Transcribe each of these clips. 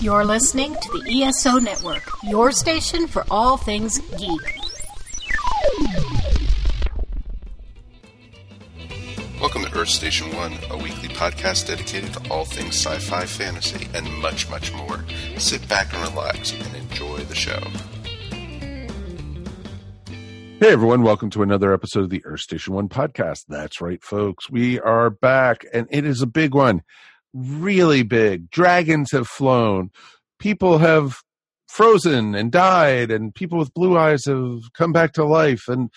You're listening to the ESO Network, your station for all things geek. Welcome to Earth Station One, a weekly podcast dedicated to all things sci fi, fantasy, and much, much more. Sit back and relax and enjoy the show. Hey everyone, welcome to another episode of the Earth Station One podcast. That's right, folks. We are back and it is a big one really big. Dragons have flown. People have frozen and died, and people with blue eyes have come back to life, and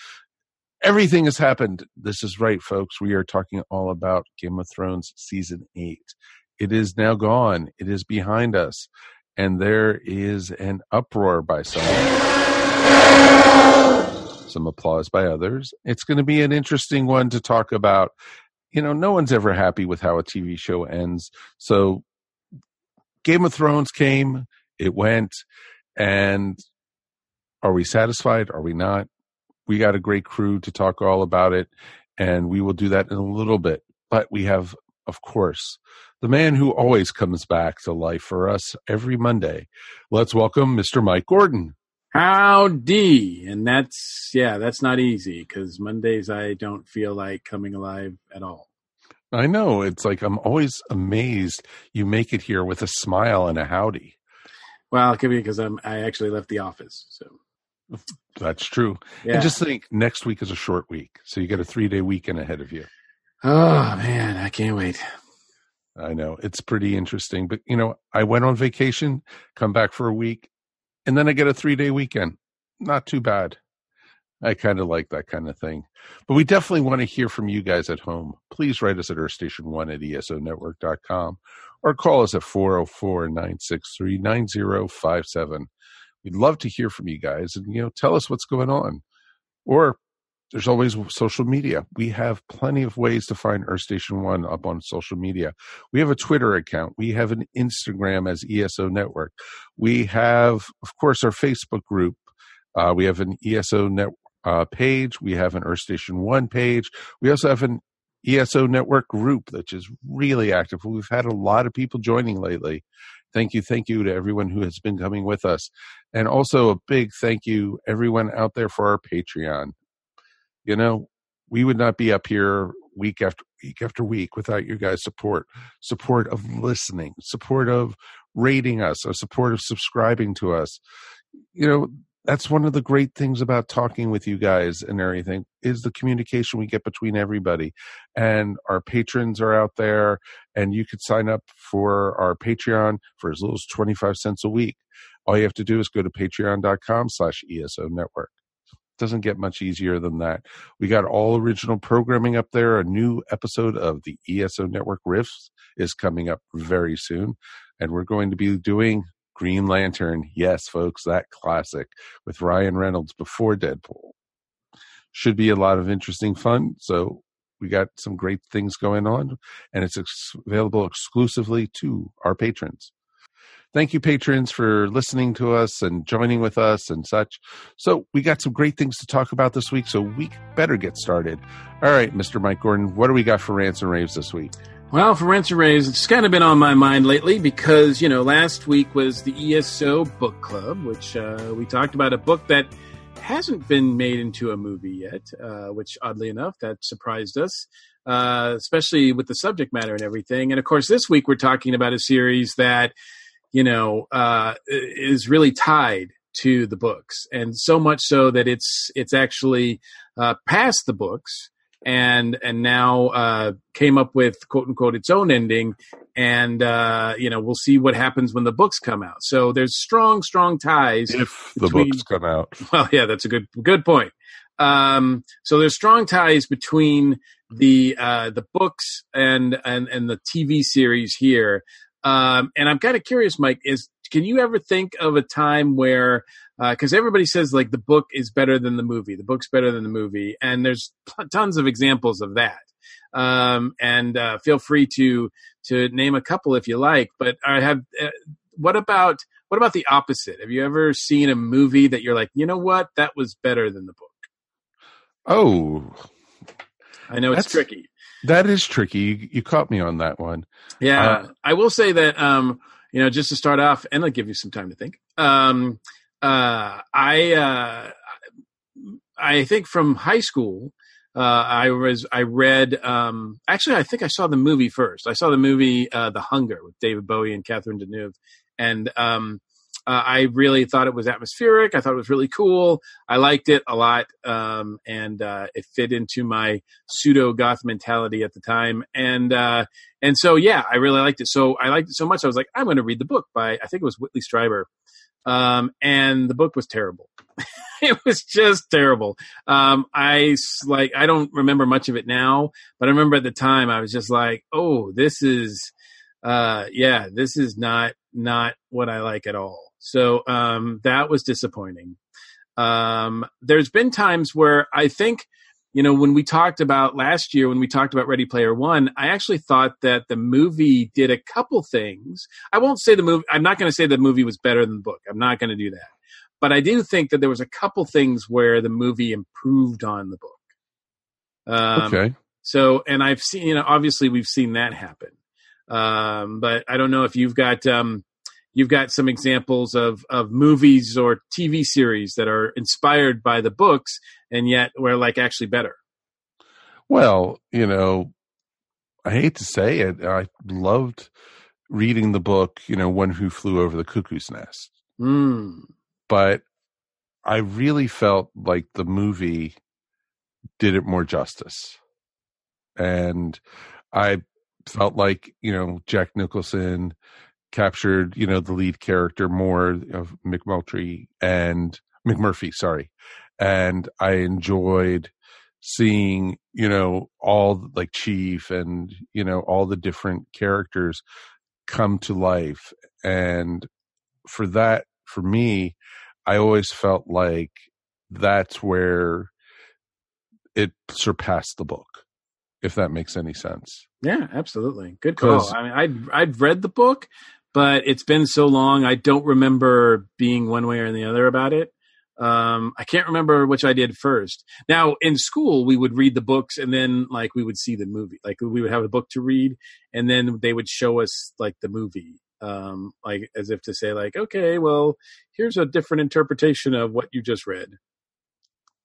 everything has happened. This is right, folks. We are talking all about Game of Thrones season eight. It is now gone, it is behind us, and there is an uproar by some. Some applause by others. It's going to be an interesting one to talk about you know, no one's ever happy with how a TV show ends. So Game of Thrones came, it went, and are we satisfied? Are we not? We got a great crew to talk all about it, and we will do that in a little bit. But we have, of course, the man who always comes back to life for us every Monday. Let's welcome Mr. Mike Gordon. Howdy. And that's, yeah, that's not easy because Mondays I don't feel like coming alive at all. I know. It's like I'm always amazed you make it here with a smile and a howdy. Well, it could be because I'm, I actually left the office. So that's true. Yeah. And just think next week is a short week. So you got a three day weekend ahead of you. Oh, man. I can't wait. I know. It's pretty interesting. But, you know, I went on vacation, come back for a week, and then I get a three day weekend. Not too bad. I kind of like that kind of thing. But we definitely want to hear from you guys at home. Please write us at earthstation1 at esonetwork.com or call us at 404 963 9057. We'd love to hear from you guys and, you know, tell us what's going on. Or there's always social media. We have plenty of ways to find Earth Station One up on social media. We have a Twitter account. We have an Instagram as ESO Network. We have, of course, our Facebook group. Uh, we have an ESO net uh, page. We have an Earth Station One page. We also have an ESO Network group that is really active. We've had a lot of people joining lately. Thank you, thank you to everyone who has been coming with us, and also a big thank you everyone out there for our Patreon you know, we would not be up here week after week after week without your guys' support, support of listening, support of rating us, or support of subscribing to us. You know, that's one of the great things about talking with you guys and everything is the communication we get between everybody. And our patrons are out there and you could sign up for our patreon for as little as 25 cents a week. All you have to do is go to patreon.com slash eso network doesn't get much easier than that. We got all original programming up there. A new episode of the ESO Network Riffs is coming up very soon. And we're going to be doing Green Lantern. Yes, folks, that classic with Ryan Reynolds before Deadpool. Should be a lot of interesting fun. So we got some great things going on, and it's ex- available exclusively to our patrons. Thank you, patrons, for listening to us and joining with us and such. So, we got some great things to talk about this week, so we better get started. All right, Mr. Mike Gordon, what do we got for Rants and Raves this week? Well, for Rants and Raves, it's kind of been on my mind lately because, you know, last week was the ESO Book Club, which uh, we talked about a book that hasn't been made into a movie yet, uh, which oddly enough, that surprised us, uh, especially with the subject matter and everything. And of course, this week we're talking about a series that you know, uh, is really tied to the books, and so much so that it's it's actually uh, past the books and and now uh, came up with quote unquote its own ending, and uh, you know we'll see what happens when the books come out. So there's strong strong ties if the between, books come out. Well, yeah, that's a good good point. Um, so there's strong ties between the uh, the books and and and the TV series here um, and I'm kind of curious, Mike, is can you ever think of a time where because uh, everybody says like the book is better than the movie, the book's better than the movie, and there's tons of examples of that. Um, and uh, feel free to to name a couple if you like. But I have uh, what about what about the opposite? Have you ever seen a movie that you're like, you know what, that was better than the book? Oh, I know it's tricky. That is tricky. You, you, caught me on that one. Yeah, uh, I will say that um, you know, just to start off, and I'll give you some time to think. Um, uh, I uh, I think from high school, uh, I was I read. Um, actually, I think I saw the movie first. I saw the movie uh, The Hunger with David Bowie and Catherine Deneuve, and um, uh, I really thought it was atmospheric. I thought it was really cool. I liked it a lot, um, and uh, it fit into my pseudo goth mentality at the time. And uh, and so yeah, I really liked it. So I liked it so much. I was like, I'm going to read the book by I think it was Whitley Strieber, um, and the book was terrible. it was just terrible. Um, I like I don't remember much of it now, but I remember at the time I was just like, oh, this is, uh, yeah, this is not not what I like at all. So um, that was disappointing. Um, there's been times where I think, you know, when we talked about last year, when we talked about Ready Player One, I actually thought that the movie did a couple things. I won't say the movie. I'm not going to say the movie was better than the book. I'm not going to do that but I do think that there was a couple things where the movie improved on the book. Um, okay. So, and I've seen, you know, obviously we've seen that happen. Um, but I don't know if you've got, um, you've got some examples of, of movies or TV series that are inspired by the books and yet were like actually better. Well, you know, I hate to say it. I loved reading the book, you know, One Who Flew Over the Cuckoo's Nest. Mm but I really felt like the movie did it more justice. And I felt like, you know, Jack Nicholson captured, you know, the lead character more of McMurtry and McMurphy, sorry. And I enjoyed seeing, you know, all like Chief and, you know, all the different characters come to life. And for that, for me, I always felt like that's where it surpassed the book, if that makes any sense. Yeah, absolutely. Good call. I mean, I'd I'd read the book, but it's been so long. I don't remember being one way or the other about it. Um, I can't remember which I did first. Now in school, we would read the books and then like we would see the movie. Like we would have a book to read, and then they would show us like the movie um, like as if to say like okay well here's a different interpretation of what you just read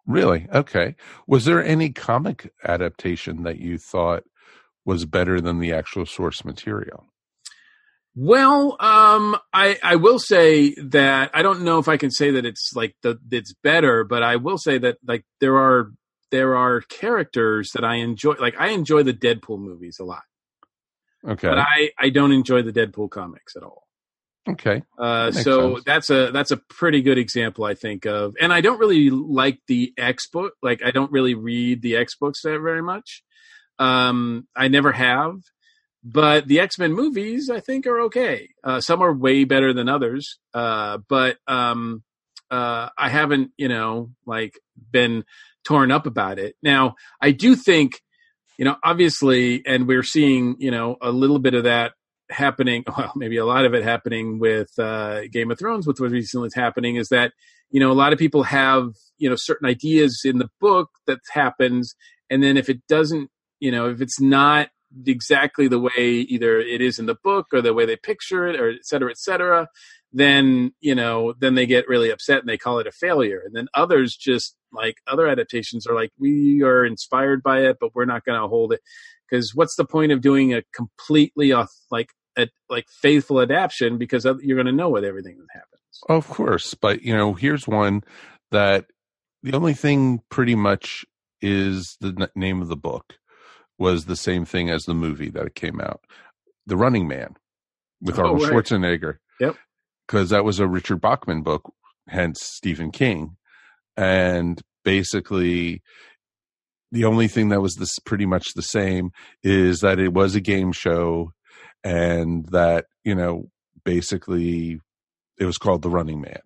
really okay was there any comic adaptation that you thought was better than the actual source material well um i i will say that i don't know if i can say that it's like the it's better but i will say that like there are there are characters that i enjoy like i enjoy the deadpool movies a lot Okay. But I I don't enjoy the Deadpool comics at all. Okay. Uh, that so sense. that's a that's a pretty good example, I think of. And I don't really like the X book. Like I don't really read the X books very much. Um, I never have. But the X Men movies, I think, are okay. Uh, some are way better than others. Uh, but um, uh, I haven't, you know, like been torn up about it. Now, I do think you know, obviously, and we're seeing, you know, a little bit of that happening. Well, maybe a lot of it happening with uh, Game of Thrones. With what recently happening is that you know a lot of people have you know certain ideas in the book that happens, and then if it doesn't, you know, if it's not exactly the way either it is in the book or the way they picture it, or et cetera, et cetera, then you know then they get really upset and they call it a failure. And then others just like other adaptations are like we are inspired by it but we're not going to hold it. Because what's the point of doing a completely off like a like faithful adaptation because you're going to know what everything that happens. Of course but you know here's one that the only thing pretty much is the name of the book was the same thing as the movie that it came out. The running man with oh, Arnold right. Schwarzenegger. Yep because that was a Richard Bachman book, hence Stephen King. And basically, the only thing that was this pretty much the same is that it was a game show and that, you know, basically it was called The Running Man.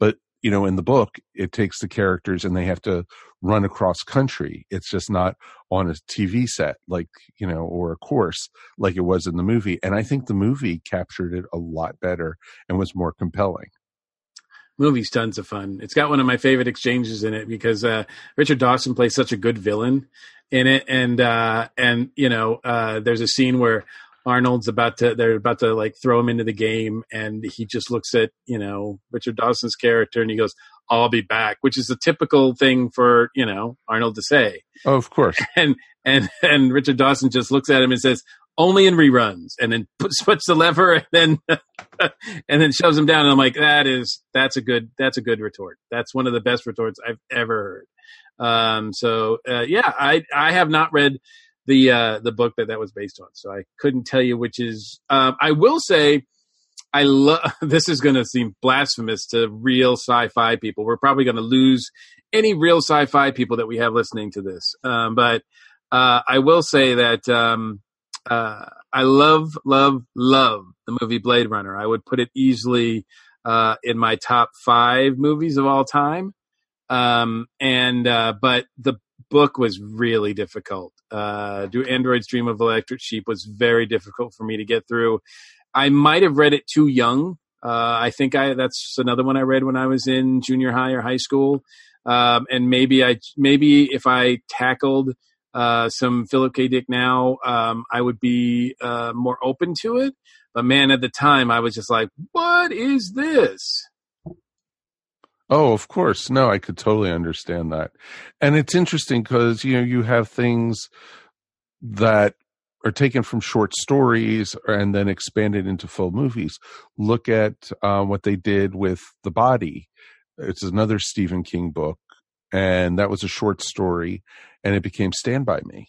But, you know, in the book, it takes the characters and they have to run across country. It's just not on a TV set like, you know, or a course like it was in the movie. And I think the movie captured it a lot better and was more compelling. Movie's tons of fun. It's got one of my favorite exchanges in it because uh, Richard Dawson plays such a good villain in it, and uh, and you know, uh, there's a scene where Arnold's about to they're about to like throw him into the game and he just looks at, you know, Richard Dawson's character and he goes, I'll be back, which is a typical thing for, you know, Arnold to say. Oh, of course. And and and Richard Dawson just looks at him and says, only in reruns and then puts puts the lever and then and then shoves him down and I'm like, that is that's a good that's a good retort. That's one of the best retorts I've ever heard. Um so uh, yeah, I I have not read the uh, the book that that was based on. So I couldn't tell you which is. Um, I will say, I love. This is going to seem blasphemous to real sci-fi people. We're probably going to lose any real sci-fi people that we have listening to this. Um, but uh, I will say that um, uh, I love, love, love the movie Blade Runner. I would put it easily uh, in my top five movies of all time. Um, and uh, but the book was really difficult. Uh, Do Androids Dream of Electric Sheep was very difficult for me to get through. I might have read it too young. Uh, I think I that's another one I read when I was in junior high or high school. Um, and maybe I maybe if I tackled uh, some Philip K. Dick now, um, I would be uh, more open to it. But man, at the time, I was just like, "What is this?" Oh, of course. No, I could totally understand that. And it's interesting because, you know, you have things that are taken from short stories and then expanded into full movies. Look at um, what they did with The Body. It's another Stephen King book, and that was a short story, and it became Stand By Me.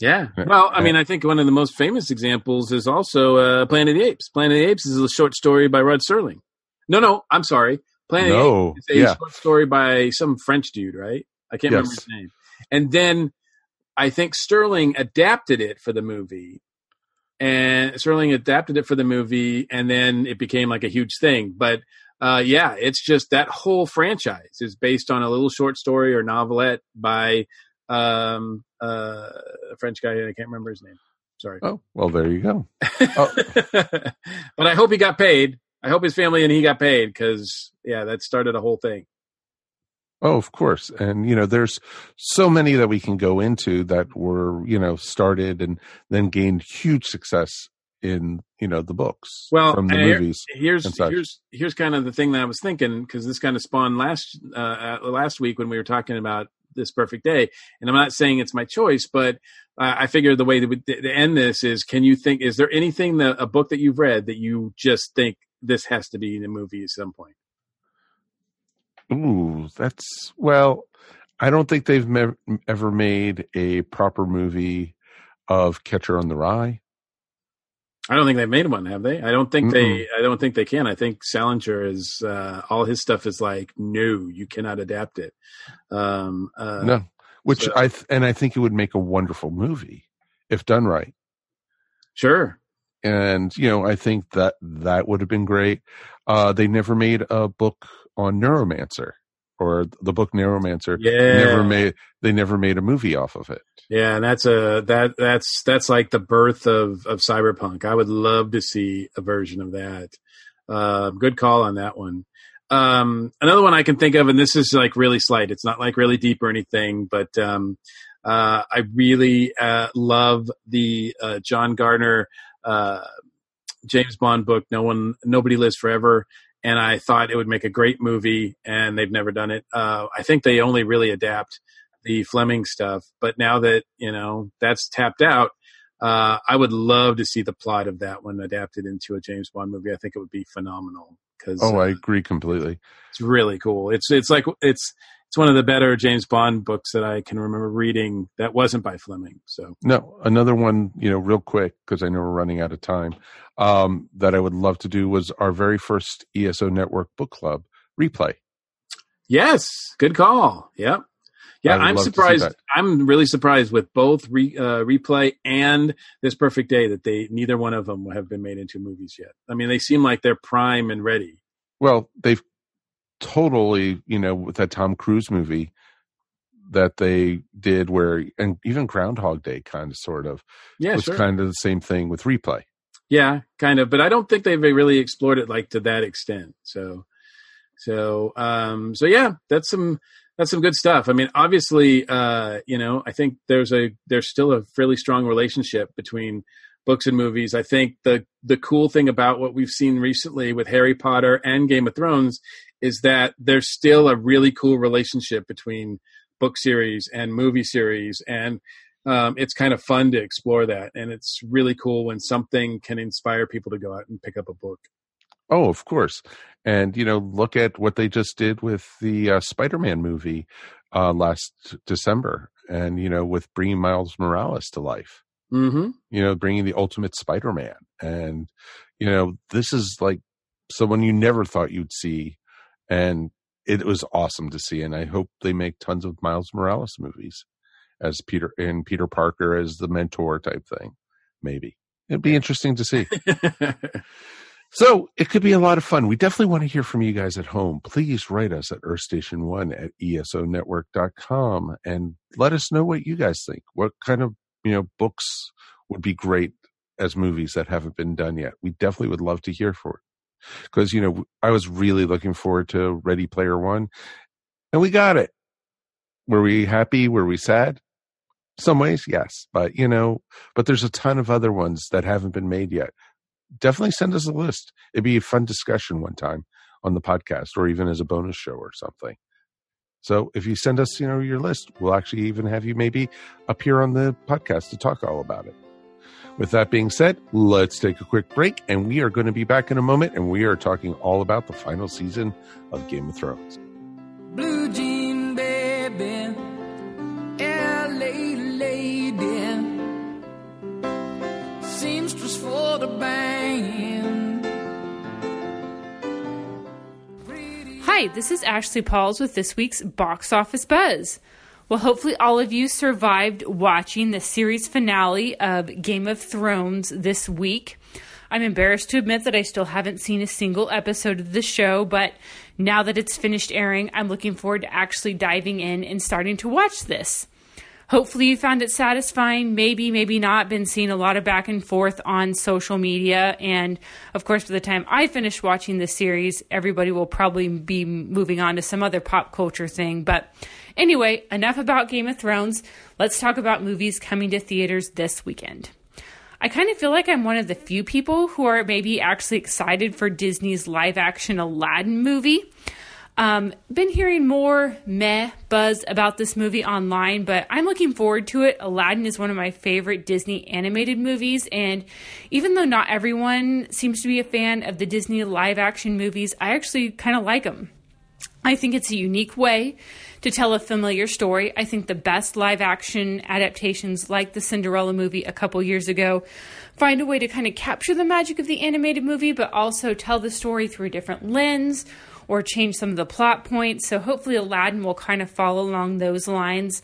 Yeah. Well, I mean, I think one of the most famous examples is also uh, Planet of the Apes. Planet of the Apes is a short story by Rod Serling. No, no, I'm sorry. Planet no, is a yeah. short story by some French dude, right? I can't Yes. remember his name. And then I think Sterling adapted it for the movie. And Sterling adapted it for the movie, and then it became like a huge thing. But uh, yeah, it's just that whole franchise is based on a little short story or novelette by um, uh, a French guy. I can't remember his name. Sorry. Oh, well, there you go. Oh. but I hope he got paid. I hope his family and he got paid because yeah, that started a whole thing. Oh, of course. And, you know, there's so many that we can go into that were, you know, started and then gained huge success in, you know, the books Well, from the movies. Here's here's here's kind of the thing that I was thinking because this kind of spawned last uh, uh, last week when we were talking about this perfect day. And I'm not saying it's my choice, but uh, I figured the way that we, to end this is: Can you think? Is there anything that a book that you've read that you just think this has to be in a movie at some point? Ooh, that's, well, I don't think they've me- ever made a proper movie of Catcher on the Rye. I don't think they've made one, have they? I don't think they. I don't think they can. I think Salinger is uh, all his stuff is like, no, you cannot adapt it. Um, uh, no, which so- I, th- and I think it would make a wonderful movie if done right. Sure. And you know i think that that would have been great uh they never made a book on neuromancer or the book neuromancer Yeah. never made they never made a movie off of it Yeah, and that's a that that's that's like the birth of of cyberpunk. I would love to see a version of that. Uh, good call on that one. Um, another one I can think of, and this is like really slight. It's not like really deep or anything, but um, uh, I really uh, love the uh, John Gardner uh, James Bond book. No one, nobody lives forever. And I thought it would make a great movie, and they've never done it. Uh, I think they only really adapt the Fleming stuff. But now that you know that's tapped out, uh, I would love to see the plot of that one adapted into a James Bond movie. I think it would be phenomenal because oh i agree completely it's really cool. It's it's like it's it's one of the better James Bond books that I can remember reading that wasn't by Fleming. So no another one you know real quick because i know we're running out of time um that i would love to do was our very first eso network book club replay yes, good call. Yep. Yeah, I'm love to see surprised. I'm really surprised with both re, uh, replay and this perfect day that they neither one of them have been made into movies yet. I mean, they seem like they're prime and ready. well they've totally you know with that tom cruise movie that they did where and even groundhog day kind of sort of Yeah, was sure. kind of the same thing with replay Yeah, kind of, but I don't think they've really explored it like to that extent. So, so, um, so yeah, that's some that's some good stuff. I mean, obviously, uh, you know, I think there's a there's still a fairly strong relationship between books and movies. I think the the cool thing about what we've seen recently with Harry Potter and Game of Thrones is that there's still a really cool relationship between book series and movie series and um, it's kind of fun to explore that and it's really cool when something can inspire people to go out and pick up a book Oh, of course. And, you know, look at what they just did with the uh, Spider Man movie uh, last December and, you know, with bringing Miles Morales to life. mm-hmm. You know, bringing the ultimate Spider Man. And, you know, this is like someone you never thought you'd see. And it was awesome to see. And I hope they make tons of Miles Morales movies as Peter and Peter Parker as the mentor type thing. Maybe it'd be interesting to see. So it could be a lot of fun. We definitely want to hear from you guys at home. Please write us at earthstation1 at esonetwork.com and let us know what you guys think. What kind of, you know, books would be great as movies that haven't been done yet. We definitely would love to hear for it. Because, you know, I was really looking forward to Ready Player One and we got it. Were we happy? Were we sad? Some ways, yes. But, you know, but there's a ton of other ones that haven't been made yet definitely send us a list. It'd be a fun discussion one time on the podcast or even as a bonus show or something. So if you send us, you know, your list, we'll actually even have you maybe appear on the podcast to talk all about it. With that being said, let's take a quick break and we are going to be back in a moment and we are talking all about the final season of Game of Thrones. Blue jean baby, LA lady, seamstress for the band. Hi, this is Ashley Pauls with this week's Box Office Buzz. Well, hopefully, all of you survived watching the series finale of Game of Thrones this week. I'm embarrassed to admit that I still haven't seen a single episode of the show, but now that it's finished airing, I'm looking forward to actually diving in and starting to watch this. Hopefully, you found it satisfying. Maybe, maybe not. Been seeing a lot of back and forth on social media. And of course, by the time I finish watching this series, everybody will probably be moving on to some other pop culture thing. But anyway, enough about Game of Thrones. Let's talk about movies coming to theaters this weekend. I kind of feel like I'm one of the few people who are maybe actually excited for Disney's live action Aladdin movie. Um, been hearing more meh buzz about this movie online, but I'm looking forward to it. Aladdin is one of my favorite Disney animated movies, and even though not everyone seems to be a fan of the Disney live action movies, I actually kind of like them. I think it's a unique way to tell a familiar story. I think the best live action adaptations, like the Cinderella movie a couple years ago, find a way to kind of capture the magic of the animated movie, but also tell the story through a different lens or change some of the plot points. So hopefully, Aladdin will kind of follow along those lines.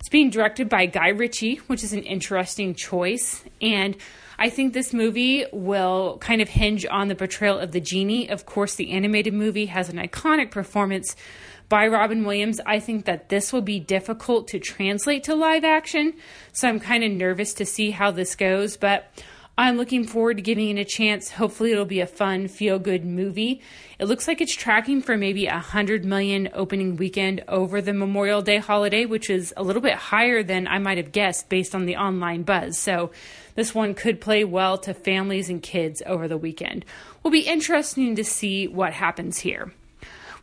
It's being directed by Guy Ritchie, which is an interesting choice. And I think this movie will kind of hinge on the portrayal of the genie. Of course, the animated movie has an iconic performance by Robin Williams. I think that this will be difficult to translate to live action. So I'm kind of nervous to see how this goes. But I'm looking forward to giving it a chance. Hopefully, it'll be a fun, feel good movie. It looks like it's tracking for maybe a hundred million opening weekend over the Memorial Day holiday, which is a little bit higher than I might have guessed based on the online buzz. So, this one could play well to families and kids over the weekend. Will be interesting to see what happens here.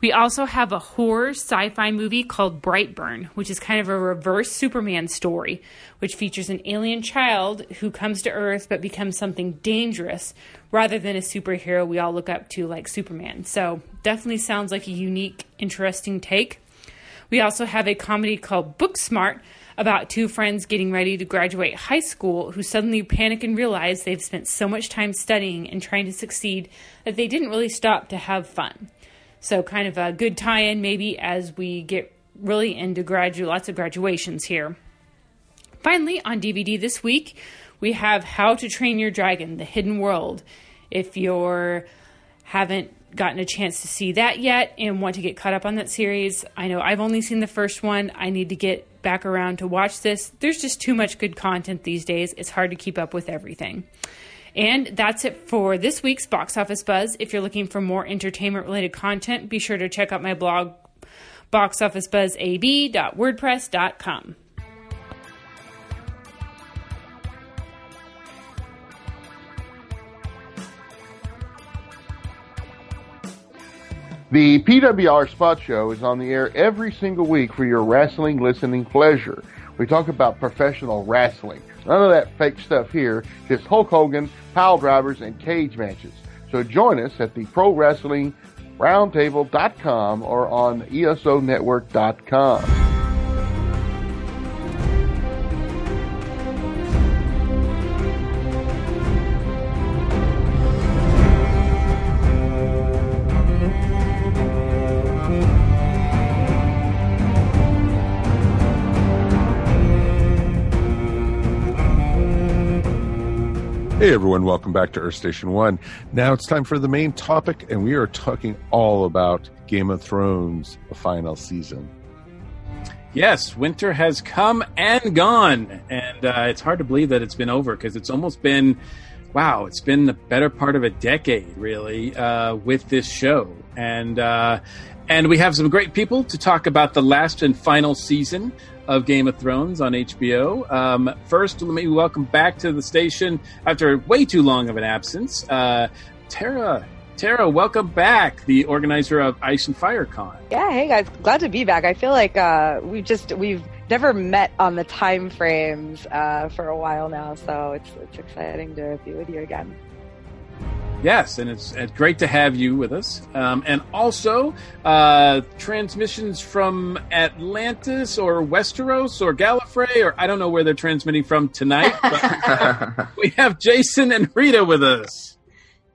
We also have a horror sci fi movie called Brightburn, which is kind of a reverse Superman story, which features an alien child who comes to Earth but becomes something dangerous rather than a superhero we all look up to like Superman. So, definitely sounds like a unique, interesting take. We also have a comedy called Booksmart about two friends getting ready to graduate high school who suddenly panic and realize they've spent so much time studying and trying to succeed that they didn't really stop to have fun. So, kind of a good tie in maybe as we get really into gradu- lots of graduations here. Finally, on DVD this week, we have How to Train Your Dragon The Hidden World. If you're haven't gotten a chance to see that yet and want to get caught up on that series, I know I've only seen the first one. I need to get back around to watch this. There's just too much good content these days. It's hard to keep up with everything. And that's it for this week's Box Office Buzz. If you're looking for more entertainment related content, be sure to check out my blog, boxofficebuzzab.wordpress.com. The PWR Spot Show is on the air every single week for your wrestling listening pleasure. We talk about professional wrestling. None of that fake stuff here, just Hulk Hogan, pile drivers, and cage matches. So join us at the Pro Wrestling Roundtable.com or on ESONetwork.com. Hey everyone, welcome back to Earth Station One. Now it's time for the main topic, and we are talking all about Game of Thrones, the final season. Yes, winter has come and gone, and uh, it's hard to believe that it's been over because it's almost been, wow, it's been the better part of a decade, really, uh, with this show, and uh, and we have some great people to talk about the last and final season of Game of Thrones on HBO. Um, first, let me welcome back to the station after way too long of an absence, uh, Tara. Tara, welcome back, the organizer of Ice and Fire Con. Yeah, hey guys, glad to be back. I feel like uh, we've just we've never met on the time frames uh, for a while now, so it's it's exciting to be with you again. Yes, and it's, it's great to have you with us. Um, and also, uh, transmissions from Atlantis or Westeros or Gallifrey, or I don't know where they're transmitting from tonight. But we have Jason and Rita with us.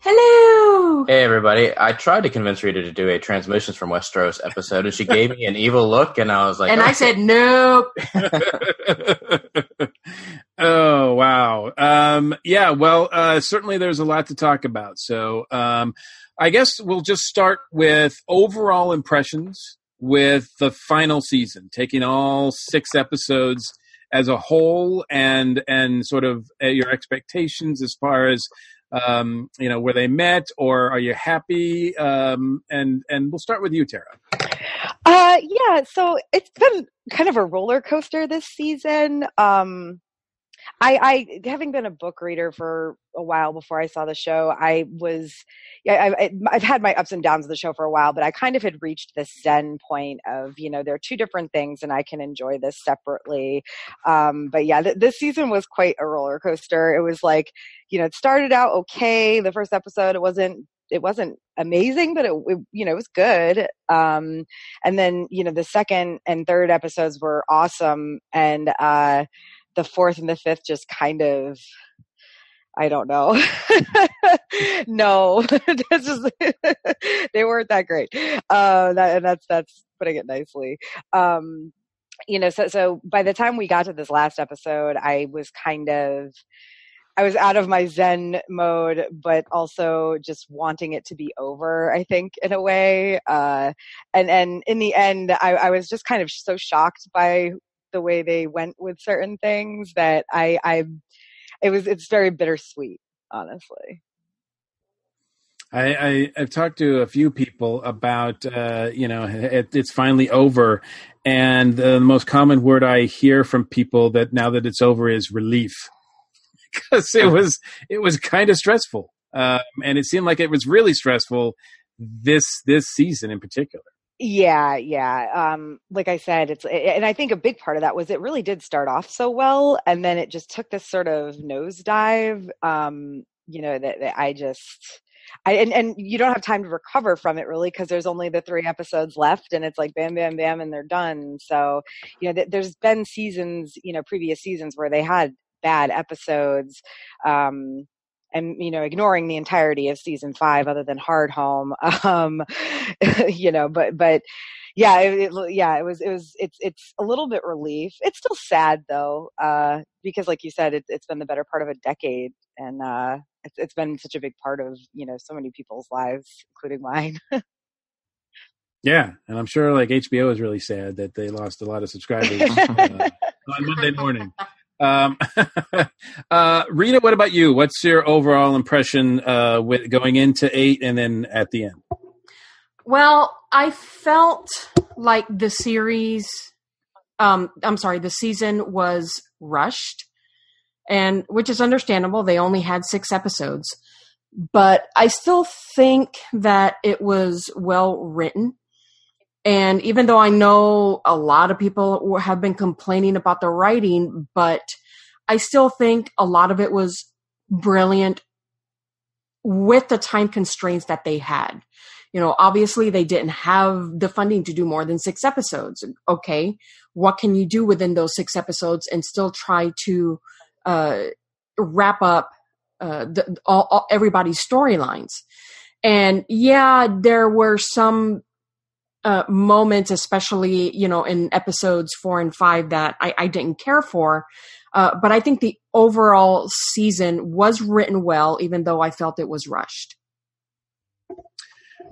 Hello. Hey everybody! I tried to convince Rita to do a transmissions from Westeros episode, and she gave me an evil look, and I was like, and I said nope. oh wow! Um, yeah, well, uh, certainly there's a lot to talk about. So um, I guess we'll just start with overall impressions with the final season, taking all six episodes as a whole, and and sort of uh, your expectations as far as um, you know where they met, or are you happy? Um, and and we'll start with you, Tara. Uh, yeah, so it's been kind of a roller coaster this season. Um, I, I, having been a book reader for a while before I saw the show, I was, I, I've had my ups and downs of the show for a while, but I kind of had reached this zen point of, you know, there are two different things and I can enjoy this separately. Um, but yeah, th- this season was quite a roller coaster. It was like, you know, it started out okay. The first episode, it wasn't it wasn't amazing, but it, it, you know it was good. Um, and then you know the second and third episodes were awesome, and uh, the fourth and the fifth just kind of I don't know. no, they weren't that great. Uh, that, and that's that's putting it nicely. Um, you know, so so by the time we got to this last episode, I was kind of I was out of my Zen mode, but also just wanting it to be over. I think in a way, uh, and and in the end, I, I was just kind of so shocked by the way they went with certain things that I, I, it was it's very bittersweet, honestly. I, I have talked to a few people about uh, you know it, it's finally over, and the most common word I hear from people that now that it's over is relief because it was it was kind of stressful, um, and it seemed like it was really stressful this this season in particular. Yeah, yeah. Um, like I said, it's and I think a big part of that was it really did start off so well, and then it just took this sort of nosedive. Um, you know that, that I just. I, and, and you don't have time to recover from it really because there's only the three episodes left and it's like bam bam bam and they're done so you know th- there's been seasons you know previous seasons where they had bad episodes um, and you know ignoring the entirety of season five other than Hardhome um you know but but yeah it, it, yeah it was it was it's it's a little bit relief. It's still sad though uh because like you said it, has been the better part of a decade and uh it's, it's been such a big part of you know so many people's lives including mine. Yeah and i'm sure like hbo is really sad that they lost a lot of subscribers uh, on monday morning um, uh, Rita, what about you? What's your overall impression uh, with going into eight and then at the end? Well, I felt like the series um I'm sorry, the season was rushed and which is understandable. They only had 6 episodes. But I still think that it was well written. And even though I know a lot of people have been complaining about the writing, but I still think a lot of it was brilliant with the time constraints that they had. You know, obviously they didn't have the funding to do more than six episodes. Okay, what can you do within those six episodes and still try to uh, wrap up uh, the, all, all, everybody's storylines? And yeah, there were some uh, moments, especially you know in episodes four and five, that I, I didn't care for. Uh, but I think the overall season was written well, even though I felt it was rushed.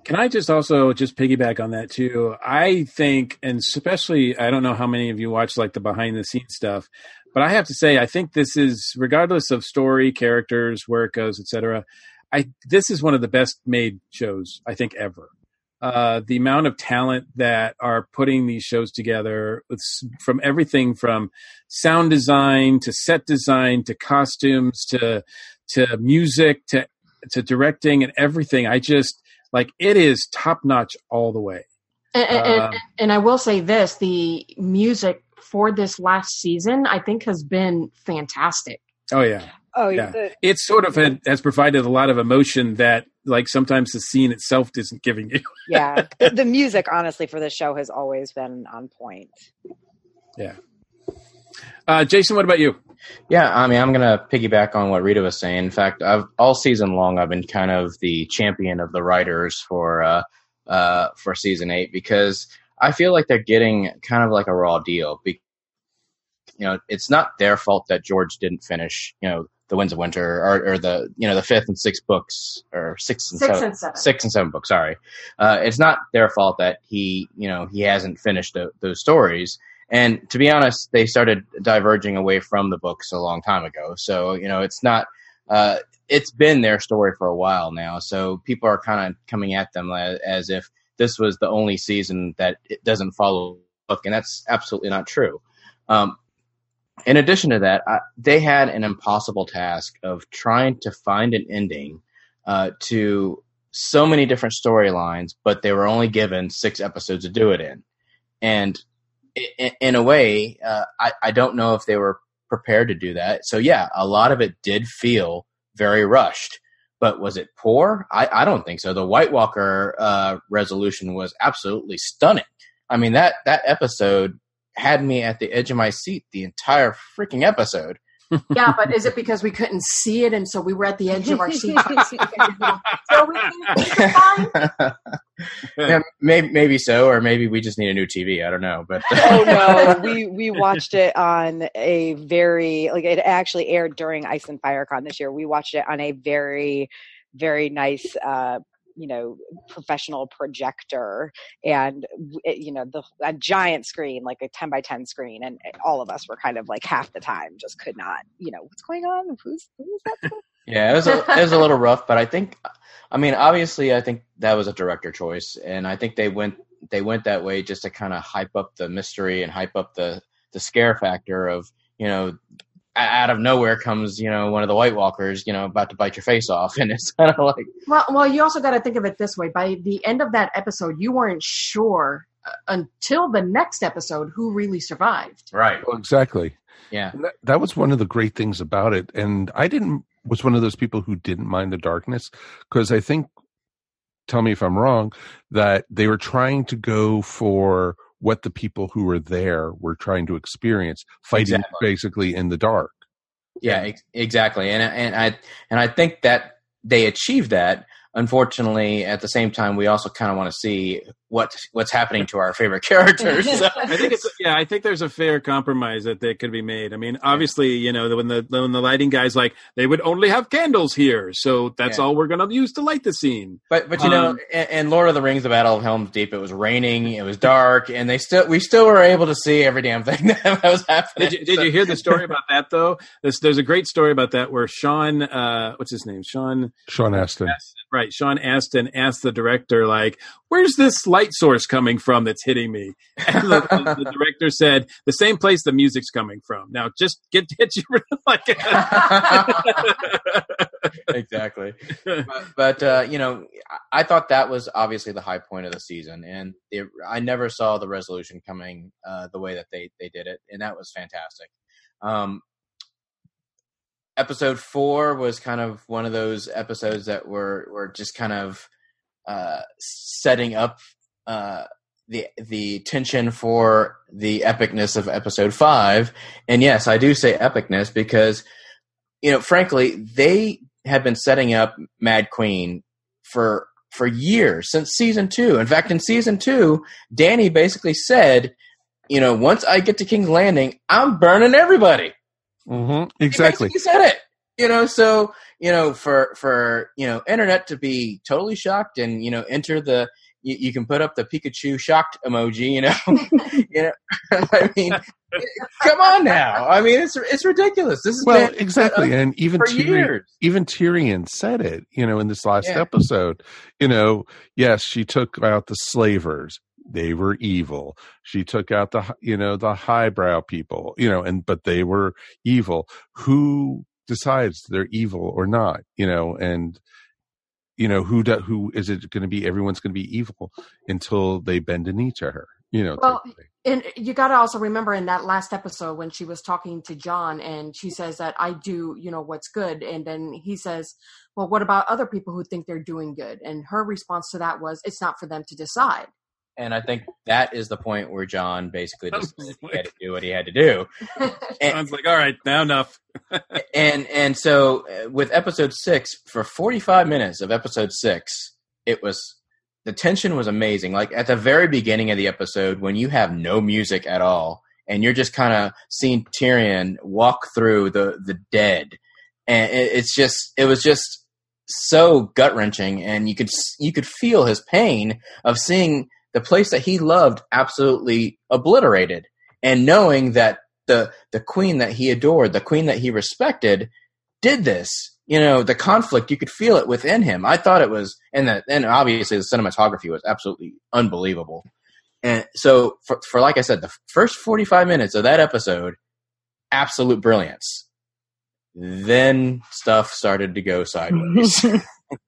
Can I just also just piggyback on that too? I think, and especially, I don't know how many of you watch like the behind the scenes stuff, but I have to say, I think this is, regardless of story, characters, where it goes, etc. I this is one of the best made shows I think ever. Uh, the amount of talent that are putting these shows together with, from everything from sound design to set design to costumes to to music to to directing and everything i just like it is top notch all the way and, and, uh, and, I will say this the music for this last season I think has been fantastic. Oh yeah. Oh yeah. yeah. It sort of had, has provided a lot of emotion that like sometimes the scene itself isn't giving you. yeah. The, the music honestly for the show has always been on point. Yeah. Uh, Jason, what about you? Yeah, I mean, I'm gonna piggyback on what Rita was saying. In fact, I've all season long I've been kind of the champion of the writers for uh, uh, for season eight because I feel like they're getting kind of like a raw deal. Be- you know, it's not their fault that George didn't finish. You know, the Winds of Winter or, or the you know the fifth and sixth books or six and, six seven, and seven six and seven books. Sorry, uh, it's not their fault that he you know he hasn't finished the, those stories. And to be honest, they started diverging away from the books a long time ago. So, you know, it's not, uh, it's been their story for a while now. So people are kind of coming at them as, as, if this was the only season that it doesn't follow the book. And that's absolutely not true. Um, in addition to that, I, they had an impossible task of trying to find an ending uh, to so many different storylines, but they were only given six episodes to do it in. And in, in a way, uh, I, I don't know if they were prepared to do that. So yeah, a lot of it did feel very rushed. But was it poor? I, I don't think so. The White Walker uh, resolution was absolutely stunning. I mean that that episode had me at the edge of my seat the entire freaking episode yeah, but is it because we couldn't see it, and so we were at the edge of our seat? so we yeah, maybe, maybe so, or maybe we just need a new TV. I don't know, but oh no, we we watched it on a very like it actually aired during Ice and FireCon this year. We watched it on a very very nice uh, you know professional projector and you know the a giant screen like a 10 by 10 screen and eh, all of us were kind of like half the time just could not you know what's going on? Who's who's that yeah it was a, it was a little rough but i think i mean obviously i think that was a director choice and i think they went they went that way just to kind of hype up the mystery and hype up the the scare factor of you know out of nowhere comes, you know, one of the White Walkers, you know, about to bite your face off, and it's kind of like. Well, well, you also got to think of it this way: by the end of that episode, you weren't sure uh, until the next episode who really survived. Right. Well, exactly. Yeah. That, that, was one of the great things about it, and I didn't was one of those people who didn't mind the darkness because I think, tell me if I'm wrong, that they were trying to go for what the people who were there were trying to experience, fighting exactly. basically in the dark. Yeah, ex- exactly. And and I and I think that they achieved that unfortunately, at the same time, we also kind of want to see what what's happening to our favorite characters. So. I think it's yeah. I think there's a fair compromise that that could be made. I mean, obviously, you know, when the when the lighting guys like they would only have candles here, so that's yeah. all we're going to use to light the scene. But but you um, know, in, in, Lord of the Rings: The Battle of Helm's Deep, it was raining, it was dark, and they still we still were able to see every damn thing that was happening. Did you, did so. you hear the story about that though? There's, there's a great story about that where Sean, uh, what's his name, Sean Sean Astin. Astin right. Sean Astin asked the director, like, "Where's this light source coming from that's hitting me?" And the, the, the director said, "The same place the music's coming from." Now, just get get you like. exactly. But, but uh, you know, I thought that was obviously the high point of the season, and it, I never saw the resolution coming uh, the way that they they did it, and that was fantastic. Um, episode four was kind of one of those episodes that were were just kind of uh, setting up uh, the the tension for the epicness of episode five. And yes, I do say epicness because you know, frankly, they have been setting up Mad Queen for for years since season two. In fact, in season two, Danny basically said, you know, once I get to King's Landing, I'm burning everybody. Mm-hmm. Exactly. He said it. You know, so you know, for for you know, internet to be totally shocked and you know, enter the you, you can put up the Pikachu shocked emoji. You know, you know, I mean, come on now. I mean, it's it's ridiculous. This is well, been, exactly, uh, and even Tyrion, years. even Tyrion said it. You know, in this last Yeah. episode, you know, yes, she took out the slavers. They were evil. She took out the, you know, the highbrow people. You know, and but they were evil. Who decides they're evil or not? You know, and you know who do, who is it going to be? Everyone's going to be evil until they bend a knee to her. You know, Well, type of thing. and you got to also remember in that last episode when she was talking to Jon and she says that I do, you know, what's good. And then he says, well, what about other people who think they're doing good? And her response to that was, it's not for them to decide. And I think that is the point where Jon basically just he had to do what he had to do. Jon's like, all right, now enough. and and so uh, with episode six for 45 minutes of episode six it was the tension was amazing like at the very beginning of the episode when you have no music at all and you're just kind of seeing tyrion walk through the the dead and it, it's just it was just so gut wrenching and you could you could feel his pain of seeing the place that he loved absolutely obliterated and knowing that the the queen that he adored, the queen that he respected, did this. You know, the conflict you could feel it within him. I thought it was, and the, and obviously the cinematography was absolutely unbelievable. And so, for, for like I said, the first forty five minutes of that episode, absolute brilliance. Then stuff started to go sideways.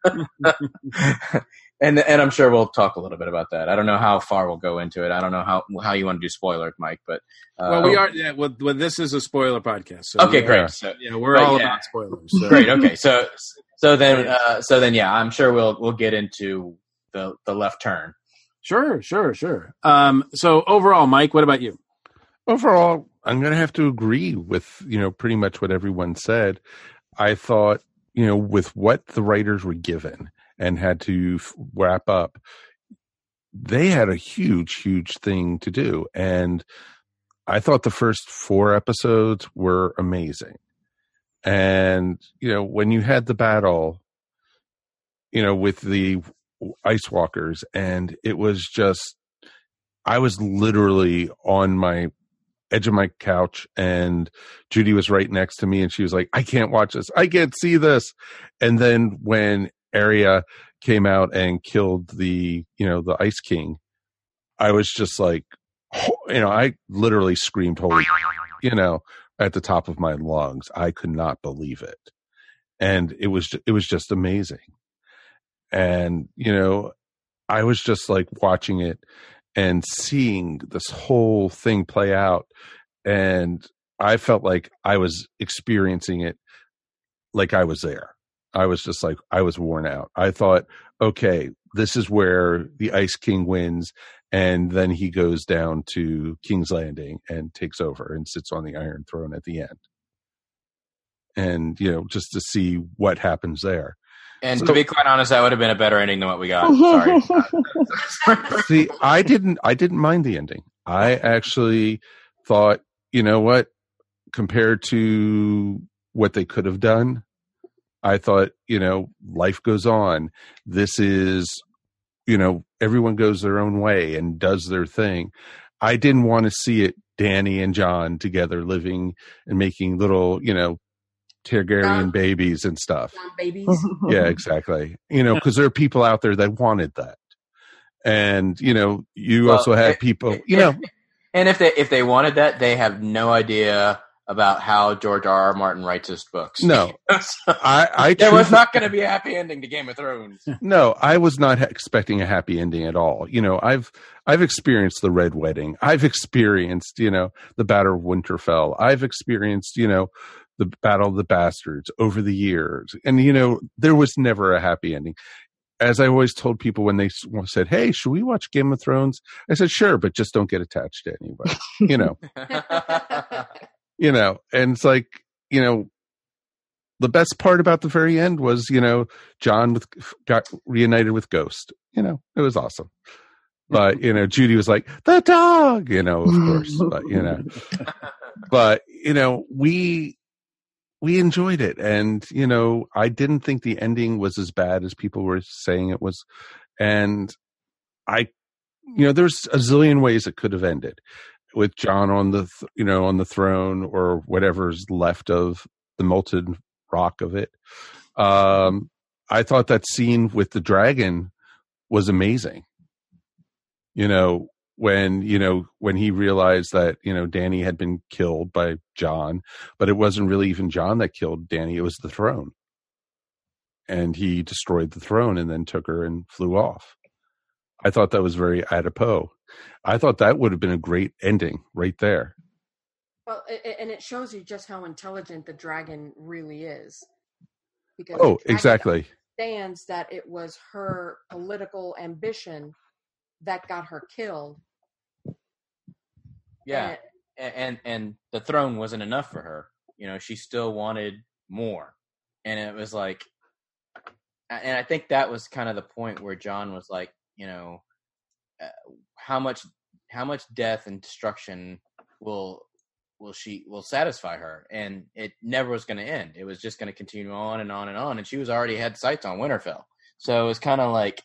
and and I'm sure we'll talk a little bit about that. I don't know how far we'll go into it. I don't know how how you want to do spoilers, Mike, but uh, well, we are. Yeah, well, well, this is a spoiler podcast. So Okay, yeah, great. So- yeah, we're Right, all yeah. about spoilers. So. Great. Okay. So so then uh, so then yeah, I'm sure we'll we'll get into the the left turn. Sure, sure, sure. Um, so overall, Mike, what about you? overall, I'm going to have to agree with you know pretty much what everyone said. I thought you know with what the writers were given and had to wrap up, they had a huge, huge thing to do, and I thought the first four episodes were amazing. And you know when you had the battle, you know with the ice walkers, and it was just I was literally on my edge of my couch and Judy was right next to me and she was like, I can't watch this. I can't see this. And then when Arya came out and killed the, you know, the Ice King, I was just like, you know, I literally screamed, holy, you know, at the top of my lungs. I could not believe it. And it was, it was just amazing. And, you know, I was just like watching it and seeing this whole thing play out and i felt like i was experiencing it like i was there i was just like i was worn out i thought okay this is where the ice king wins and then he goes down to king's landing and takes over and sits on the iron throne at the end and you know just to see what happens there And So- to be quite honest, that would have been a better ending than what we got. Sorry. See, I didn't I didn't mind the ending. I actually thought, you know what, compared to what they could have done, I thought, you know, life goes on. This is, you know, everyone goes their own way and does their thing. I didn't want to see it Danny and Jon together living and making little, you know, Targaryen Non- babies and stuff. babies. yeah, exactly. You know, because there are people out there that wanted that, and you know, you Well, also had eh, people. Eh, you know, eh, And if they if they wanted that, they have no idea about how George R. R. Martin writes his books. no, I, I there was not going to be a happy ending to Game of Thrones. No, I was not expecting a happy ending at all. You know, I've I've experienced the Red Wedding. I've experienced, you know, the Battle of Winterfell. I've experienced, you know, the Battle of the Bastards over the years. And you know, there was never a happy ending. As I always told people when they said, "Hey, should we watch Game of Thrones?" I said, "Sure, but just don't get attached to anybody." you know, you know, and it's like, you know, the best part about the very end was, you know, Jon with, got reunited with Ghost. You know, it was awesome. But you know, Judy was like the dog. You know, of course. But you know, but you know, we we enjoyed it, and you know, I didn't think the ending was as bad as people were saying it was, and I, you know, there's a zillion ways it could have ended with Jon on the th- you know on the throne or whatever's left of the molten rock of it. Um, I thought that scene with the dragon was amazing. You know, when you know when he realized that you know Danny had been killed by Jon, but it wasn't really even Jon that killed Danny; it was the throne, and he destroyed the throne and then took her and flew off. I thought that was very adipose. I thought that would have been a great ending right there. Well, i- i- and it shows you just how intelligent the dragon really is. Because Oh, exactly. Understands that it was her political ambition that got her killed. Yeah, and, and and the throne wasn't enough for her. You know, she still wanted more, and it was like, and I think that was kind of the point where Jon was like, you know, uh, how much how much death and destruction will will she will satisfy her and it never was going to end. It was just going to continue on and on and on and she was already had sights on winterfell. So it was kind of like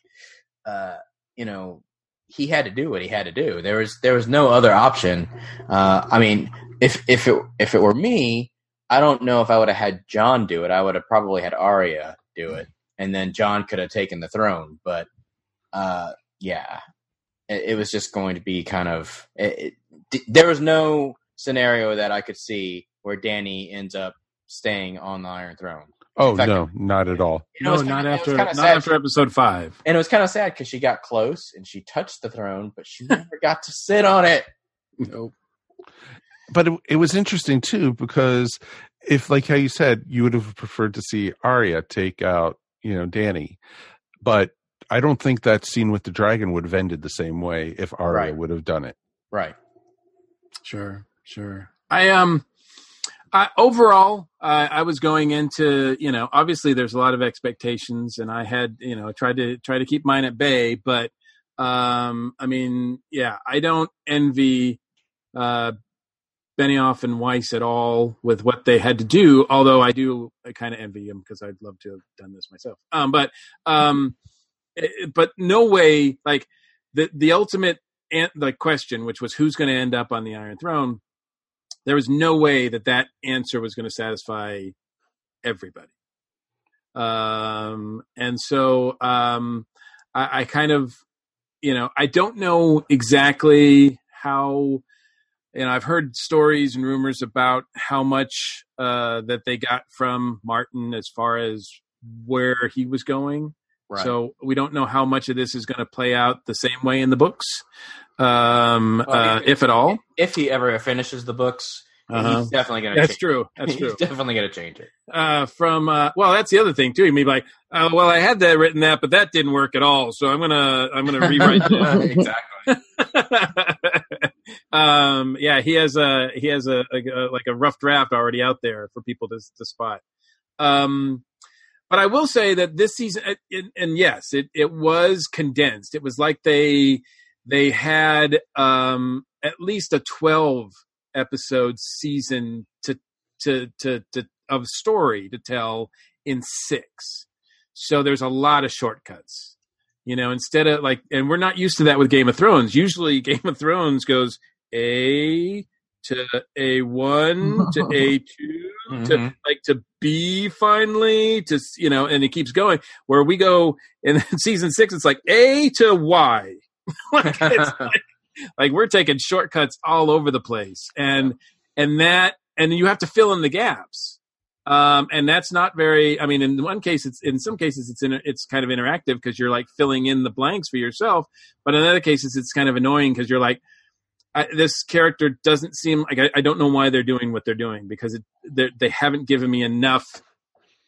uh you know he had to do what he had to do. There was there was no other option. Uh i mean if if it if it were me i don't know if i would have had jon do it. I would have probably had Arya do it and then jon could have taken the throne but uh yeah it, it was just going to be kind of it, it, d- there was no scenario that I could see where Danny ends up staying on the Iron Throne. Oh fact, no, not at all. You know, No, not kinda- it after not sad. after episode five. And it was kind of sad because she got close and she touched the throne, but she never got to sit on it. Nope. but it, it was interesting too because if like how you said you would have preferred to see Arya take out you know Danny, but I don't think that scene with the dragon would have ended the same way if Arya Right. would have done it. Right. Sure, sure. I um, I, overall, I, I was going into you know obviously there's a lot of expectations, and I had you know tried to try to keep mine at bay, but um, I mean, yeah, I don't envy uh Benioff and Weiss at all with what they had to do. Although I do, I kind of envy them because I'd love to have done this myself. Um, but um, but no way like the the ultimate an- like question, which was who's going to end up on the Iron Throne. There was no way that that answer was going to satisfy everybody. Um, and so um, I, I kind of, you know, I don't know exactly how. You know, I've heard stories and rumors about how much uh, that they got from Martin as far as where he was going. Right. So we don't know how much of this is going to play out the same way in the books, um, Well, uh, if at all. If he ever finishes the books, Uh-huh. he's definitely going to. That's true. That's true. He's definitely going to change it. Uh, from uh, well, that's the other thing too. He may be like, uh, well, I had that written that, but that didn't work at all. So I'm gonna I'm gonna rewrite. it. exactly. um, yeah, he has a he has a, a, a like a rough draft already out there for people to to spot. Um, but I will say that this season, it, it, and yes, it it was condensed. It was like they they had um, at least a twelve episode season to to to to of story to tell in six. So there's a lot of shortcuts. You know, instead of like, and we're not used to that with Game of Thrones. Usually, Game of Thrones goes A to A one to A 2 to like to B finally to you know, and it keeps going. Where we go in season six, it's like A to Y. like, it's like, like we're taking shortcuts all over the place, and and that and you have to fill in the gaps. Um, and that's not very. I mean, in one case, it's in some cases it's in, it's kind of interactive because you're like filling in the blanks for yourself. But in other cases, it's kind of annoying because you're like, I, this character doesn't seem like I, I don't know why they're doing what they're doing because it, they they haven't given me enough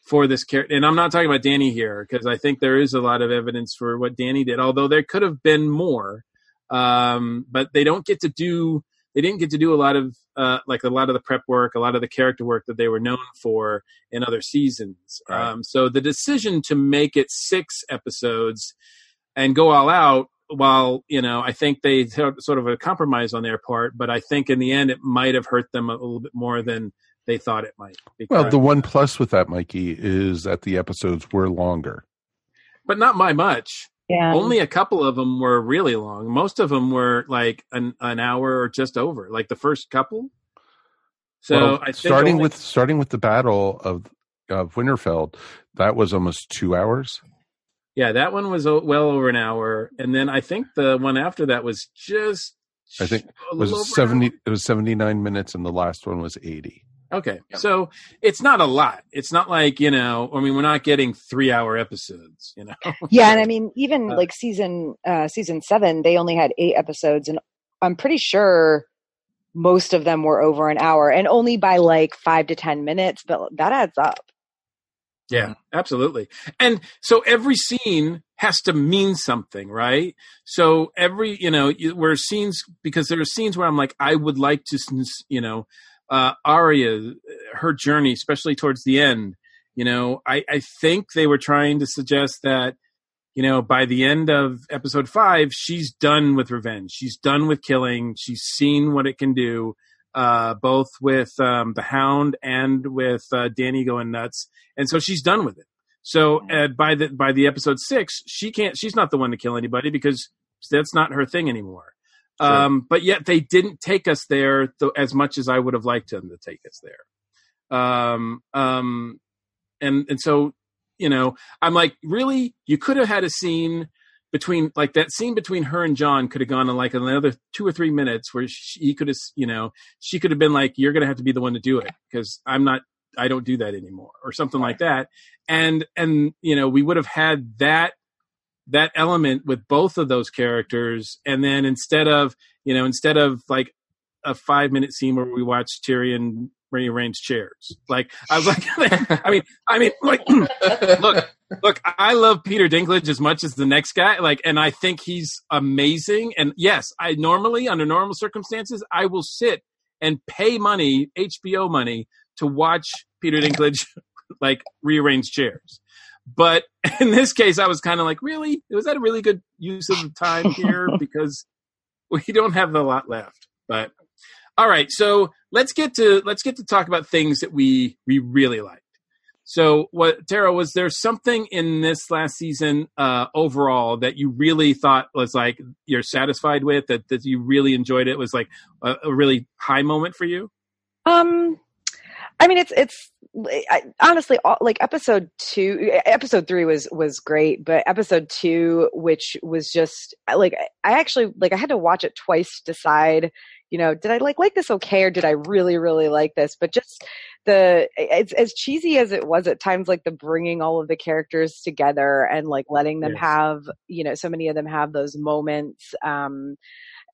for this character. And I'm not talking about Danny here because I think there is a lot of evidence for what Danny did, although there could have been more. Um, but they don't get to do they didn't get to do a lot of uh, like a lot of the prep work, a lot of the character work that they were known for in other seasons. Right. Um, so the decision to make it six episodes and go all out, while you know, I think they had sort of a compromise on their part, but I think in the end it might have hurt them a little bit more than they thought it might. Well, the one plus with that, Mikey, is that the episodes were longer. but not by much. Yeah. Only a couple of them were really long. Most of them were like an an hour or just over, like the first couple. So Well, I think starting only- with starting with the battle of of Winterfell, that was almost two hours. Yeah, that one was well over an hour, and then I think the one after that was just I think It was an seventy. It was seventy nine minutes, and the last one was eighty. Okay. So it's not a lot. It's not like, you know, I mean, we're not getting three hour episodes, you know? yeah and i mean even Uh, like season uh season seven they only had eight episodes and i'm pretty sure most of them were over an hour and only by like five to ten minutes but that adds up Yeah, absolutely. And so every scene has to mean something, right? So every, you know, where scenes, because there are scenes where I'm like, I would like to, you know, uh, Arya, her journey, especially towards the end, you know, I, I think they were trying to suggest that, you know, by the end of episode five, she's done with revenge. She's done with killing. She's seen what it can do, uh, both with um, the Hound and with uh, Danny going nuts, and so she's done with it. So uh, by the by the episode six, she can't. She's not the one to kill anybody because that's not her thing anymore. Sure. Um, but yet they didn't take us there th- as much as I would have liked them to take us there. Um, um, and and so you know, I'm like, really, you could have had a scene between like that scene between her and Jon could have gone in like another two or three minutes where she he could have, you know, she could have been like, you're going to have to be the one to do it because I'm not, I don't do that anymore or something like that. And, and, you know, we would have had that, that element with both of those characters. And then instead of, you know, instead of like a five minute scene where we watch Tyrion rearrange chairs, like I was like, I mean, I mean, like, look, look, I love Peter Dinklage as much as the next guy. Like, and I think he's amazing. And yes, I normally, under normal circumstances, I will sit and pay money, HBO money, to watch Peter Dinklage like rearrange chairs. But in this case, I was kind of like, really? Was that a really good use of time here? Because we don't have a lot left. But all right, so let's get to let's get to talk about things that we we really liked. So, what Tara was there something in this last season uh, overall that you really thought was like you're satisfied with that that you really enjoyed it was like a, a really high moment for you? Um, I mean, it's it's I, honestly all, like episode two, episode three was was great, but episode two, which was just like I actually like I had to watch it twice to decide, you know, did I like like this okay or did I really really like this? But just the it's as cheesy as it was at times, like the bringing all of the characters together and like letting them Yes. have, you know, so many of them have those moments. Um,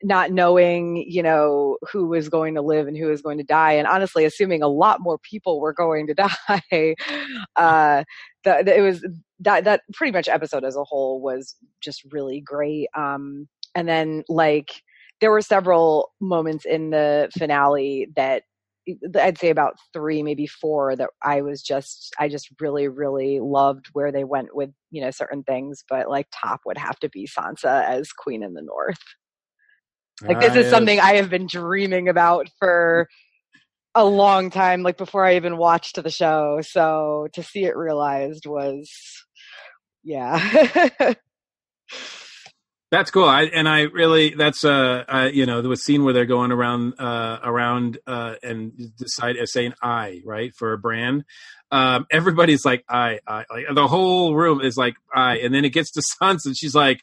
not knowing, you know, who was going to live and who was going to die, and honestly, assuming a lot more people were going to die. Uh, the- it was that that pretty much episode as a whole was just really great. Um, and then like there were several moments in the finale that I'd say about three, maybe four that I was just, I just really, really loved where they went with, you know, certain things. But like top would have to be Sansa as Queen in the North. Like this is something I have been dreaming about for a long time, like before I even watched the show. So to see it realized was, yeah. That's cool. I, and I really, that's, uh, uh, you know, the scene where they're going around, uh, around, uh, and decide as saying I, right, for a brand. Um, everybody's like, I, I, like the whole room is like, I, and then it gets to Sansa and she's like,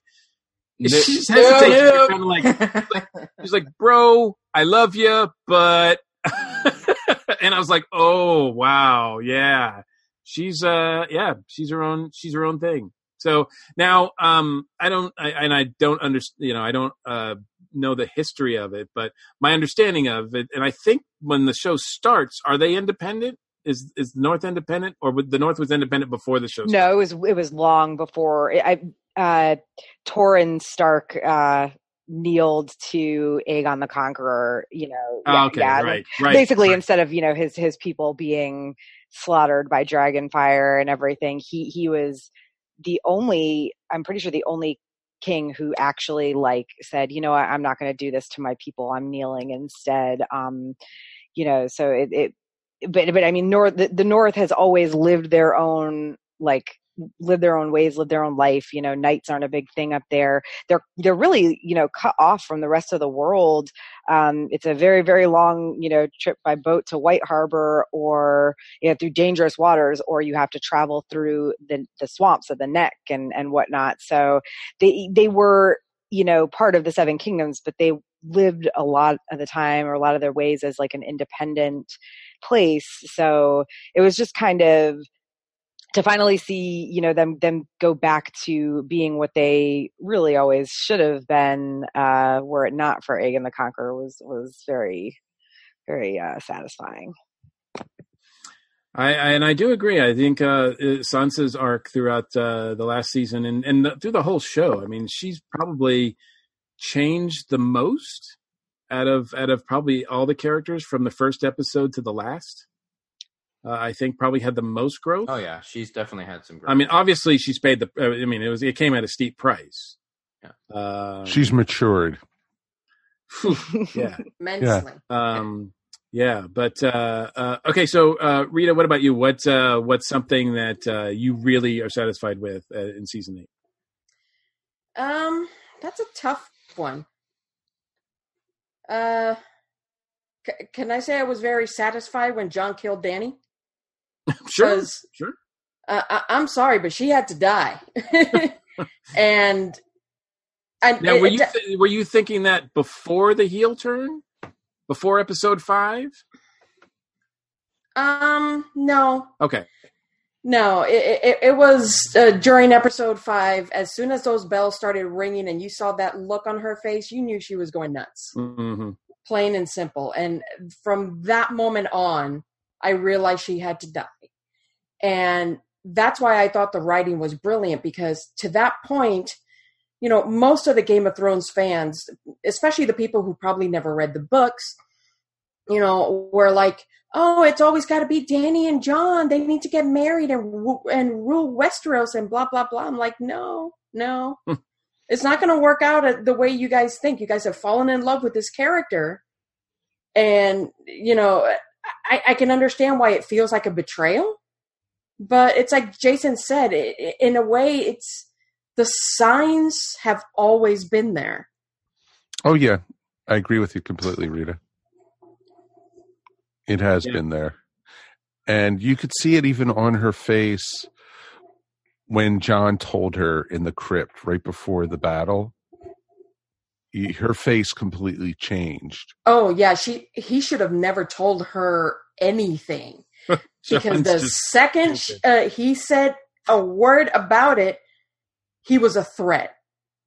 she just hesitates. No. Kind of like, like, she's like, bro, I love you, but, and I was like, oh, wow. Yeah. She's, uh, yeah, she's her own, she's her own thing. So now, um, I don't, I, and I don't understand, you know, I don't, uh, know the history of it, but my understanding of it, and I think when the show starts, are they independent? Is is the North independent, or would- the North was independent before the show? Started? No, it was it was long before I uh Torrhen Stark uh kneeled to Aegon the Conqueror, you know. Oh, okay, yeah, right, right, basically right. instead of, you know, his his people being slaughtered by dragonfire and everything, he he was the only I'm pretty sure the only king who actually like said, you know what, I'm not going to do this to my people. I'm kneeling instead. Um you know, so it, it but but I mean, North the, the North has always lived their own like lived their own ways, lived their own life. You know, knights aren't a big thing up there. They're they're really you know cut off from the rest of the world. Um, it's a very very long you know trip by boat to White Harbor or you know through dangerous waters, or you have to travel through the the swamps of the Neck and and whatnot. So they they were you know part of the Seven Kingdoms, but they lived a lot of the time or a lot of their ways as like an independent place so it was just kind of to finally see you know them them go back to being what they really always should have been uh were it not for Aegon the Conqueror was was very very uh satisfying I, I and I do agree. I think uh, Sansa's arc throughout uh, the last season and and the, through the whole show. I mean, she's probably changed the most out of out of probably all the characters from the first episode to the last. Uh, I think probably had the most growth. Oh yeah, she's definitely had some. Growth. I mean, obviously she's paid the. uh, I mean, it was it came at a steep price. Yeah. Um, She's matured. yeah. Immensely. Um, yeah, but uh, uh, okay. So, uh, Rita, what about you? What uh, what's something that uh, you really are satisfied with uh, in season eight? Um, that's a tough one. Uh, c- can I say I was very satisfied when Jon killed Danny? Sure, sure. Uh, I- I'm sorry, but she had to die, and and Now, were it- you th- were you thinking that before the heel turn, before episode five? um no Okay, no it it, it was uh, during episode five. As soon as those bells started ringing and you saw that look on her face, you knew she was going nuts. hmm plain and simple. And from that moment on, I realized she had to die. And that's why I thought the writing was brilliant because to that point, you know, most of the Game of Thrones fans, especially the people who probably never read the books, you know, were like, "Oh, it's always got to be Danny and Jon. They need to get married and and rule Westeros and blah blah blah." I'm like, "No, no, hmm. it's not going to work out the way you guys think. You guys have fallen in love with this character, and you know, I, I can understand why it feels like a betrayal, but it's like Jason said. i i- in a way, it's the signs have always been there. Oh yeah, I agree with you completely, Rita. It has Yeah. been there, and you could see it even on her face when Jon told her in the crypt right before the battle. y- Her face completely changed. Oh yeah, she he should have never told her anything because the second sh- uh, he said a word about it, he was a threat,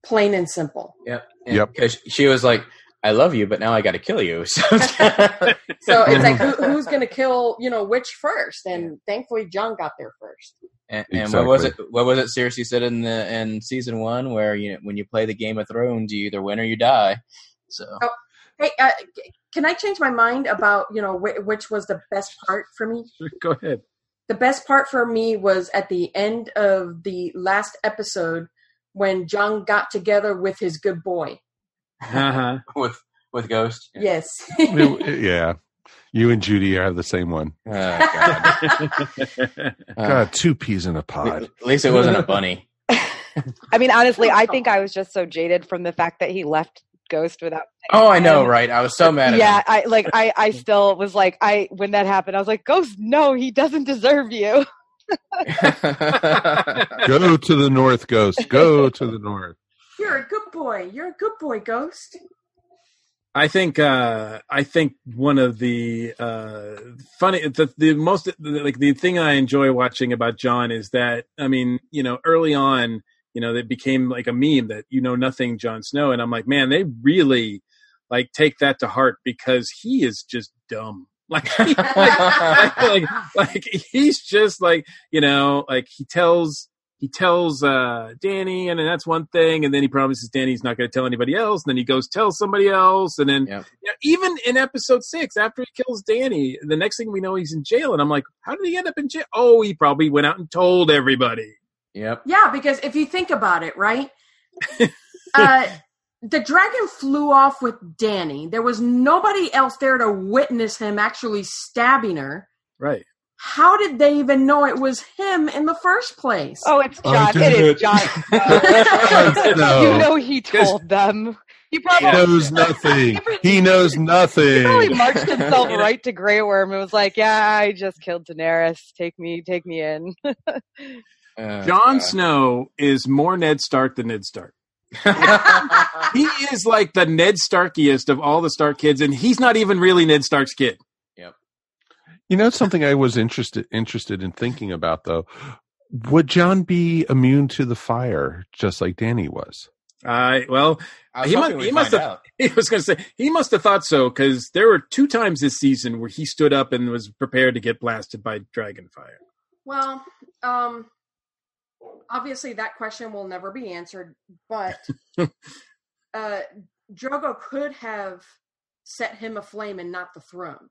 plain and simple. Yep. Yep. Because she was like, "I love you, but now I got to kill you." So So it's like who, who's going to kill you know which first? And thankfully Jon got there first. And, and what was it? What was it? Cersei said in the in season one, where you know, when you play the Game of Thrones, you either win or you die. So Oh. Hey, uh, can I change my mind about you know wh- which was the best part for me? Go ahead. the best part for me was at the end of the last episode when Jon got together with his good boy. Uh-huh. with with Ghost, Yes. Yeah, you and Judy have the same one. Oh, God. Uh, God, two peas in a pod. at least it wasn't a bunny. I mean, honestly, I think I was just so jaded from the fact that he left Ghost without. Oh, I know, right? I was so mad. At yeah, him. I like I I still was like I when that happened, I was like, Ghost, no, he doesn't deserve you. Go to the north, Ghost. Go to the north. You're a good boy. You're a good boy, Ghost. I think uh, I think one of the uh, funny the, the most like the thing I enjoy watching about Jon is that I mean you know early on you know it became like a meme that you know nothing Jon Snow and I'm like man they really like take that to heart because he is just dumb like like, like, like he's just like you know like he tells he tells uh, Danny, and then that's one thing, and then he promises Danny he's not going to tell anybody else, and then he goes tells somebody else, and then Yep. you know, even in episode six, after he kills Danny, the next thing we know he's in jail, and I'm like, how did he end up in jail? Oh, he probably went out and told everybody. Yep. Yeah, because if you think about it, right? uh, the dragon flew off with Danny. There was nobody else there to witness him actually stabbing her. Right. How did they even know it was him in the first place? Oh, it's Jon. did it is it. Jon. No. You know he told them. He He probably knows nothing. He knows nothing. He probably marched himself right to Grey Worm and was like, "Yeah, I just killed Daenerys. Take me, take me in." Uh, Jon God. Snow is more Ned Stark than Ned Stark. He is like the Ned Starkiest of all the Stark kids, and he's not even really Ned Stark's kid. You know something I was interested interested in thinking about though. Would Jon be immune to the fire just like Danny was? I well, I he must- he must have- out. he was going to say he must have thought so because there were two times this season where he stood up and was prepared to get blasted by dragon fire. Well, um, obviously that question will never be answered, but uh, Drogon could have set him aflame and not the throne.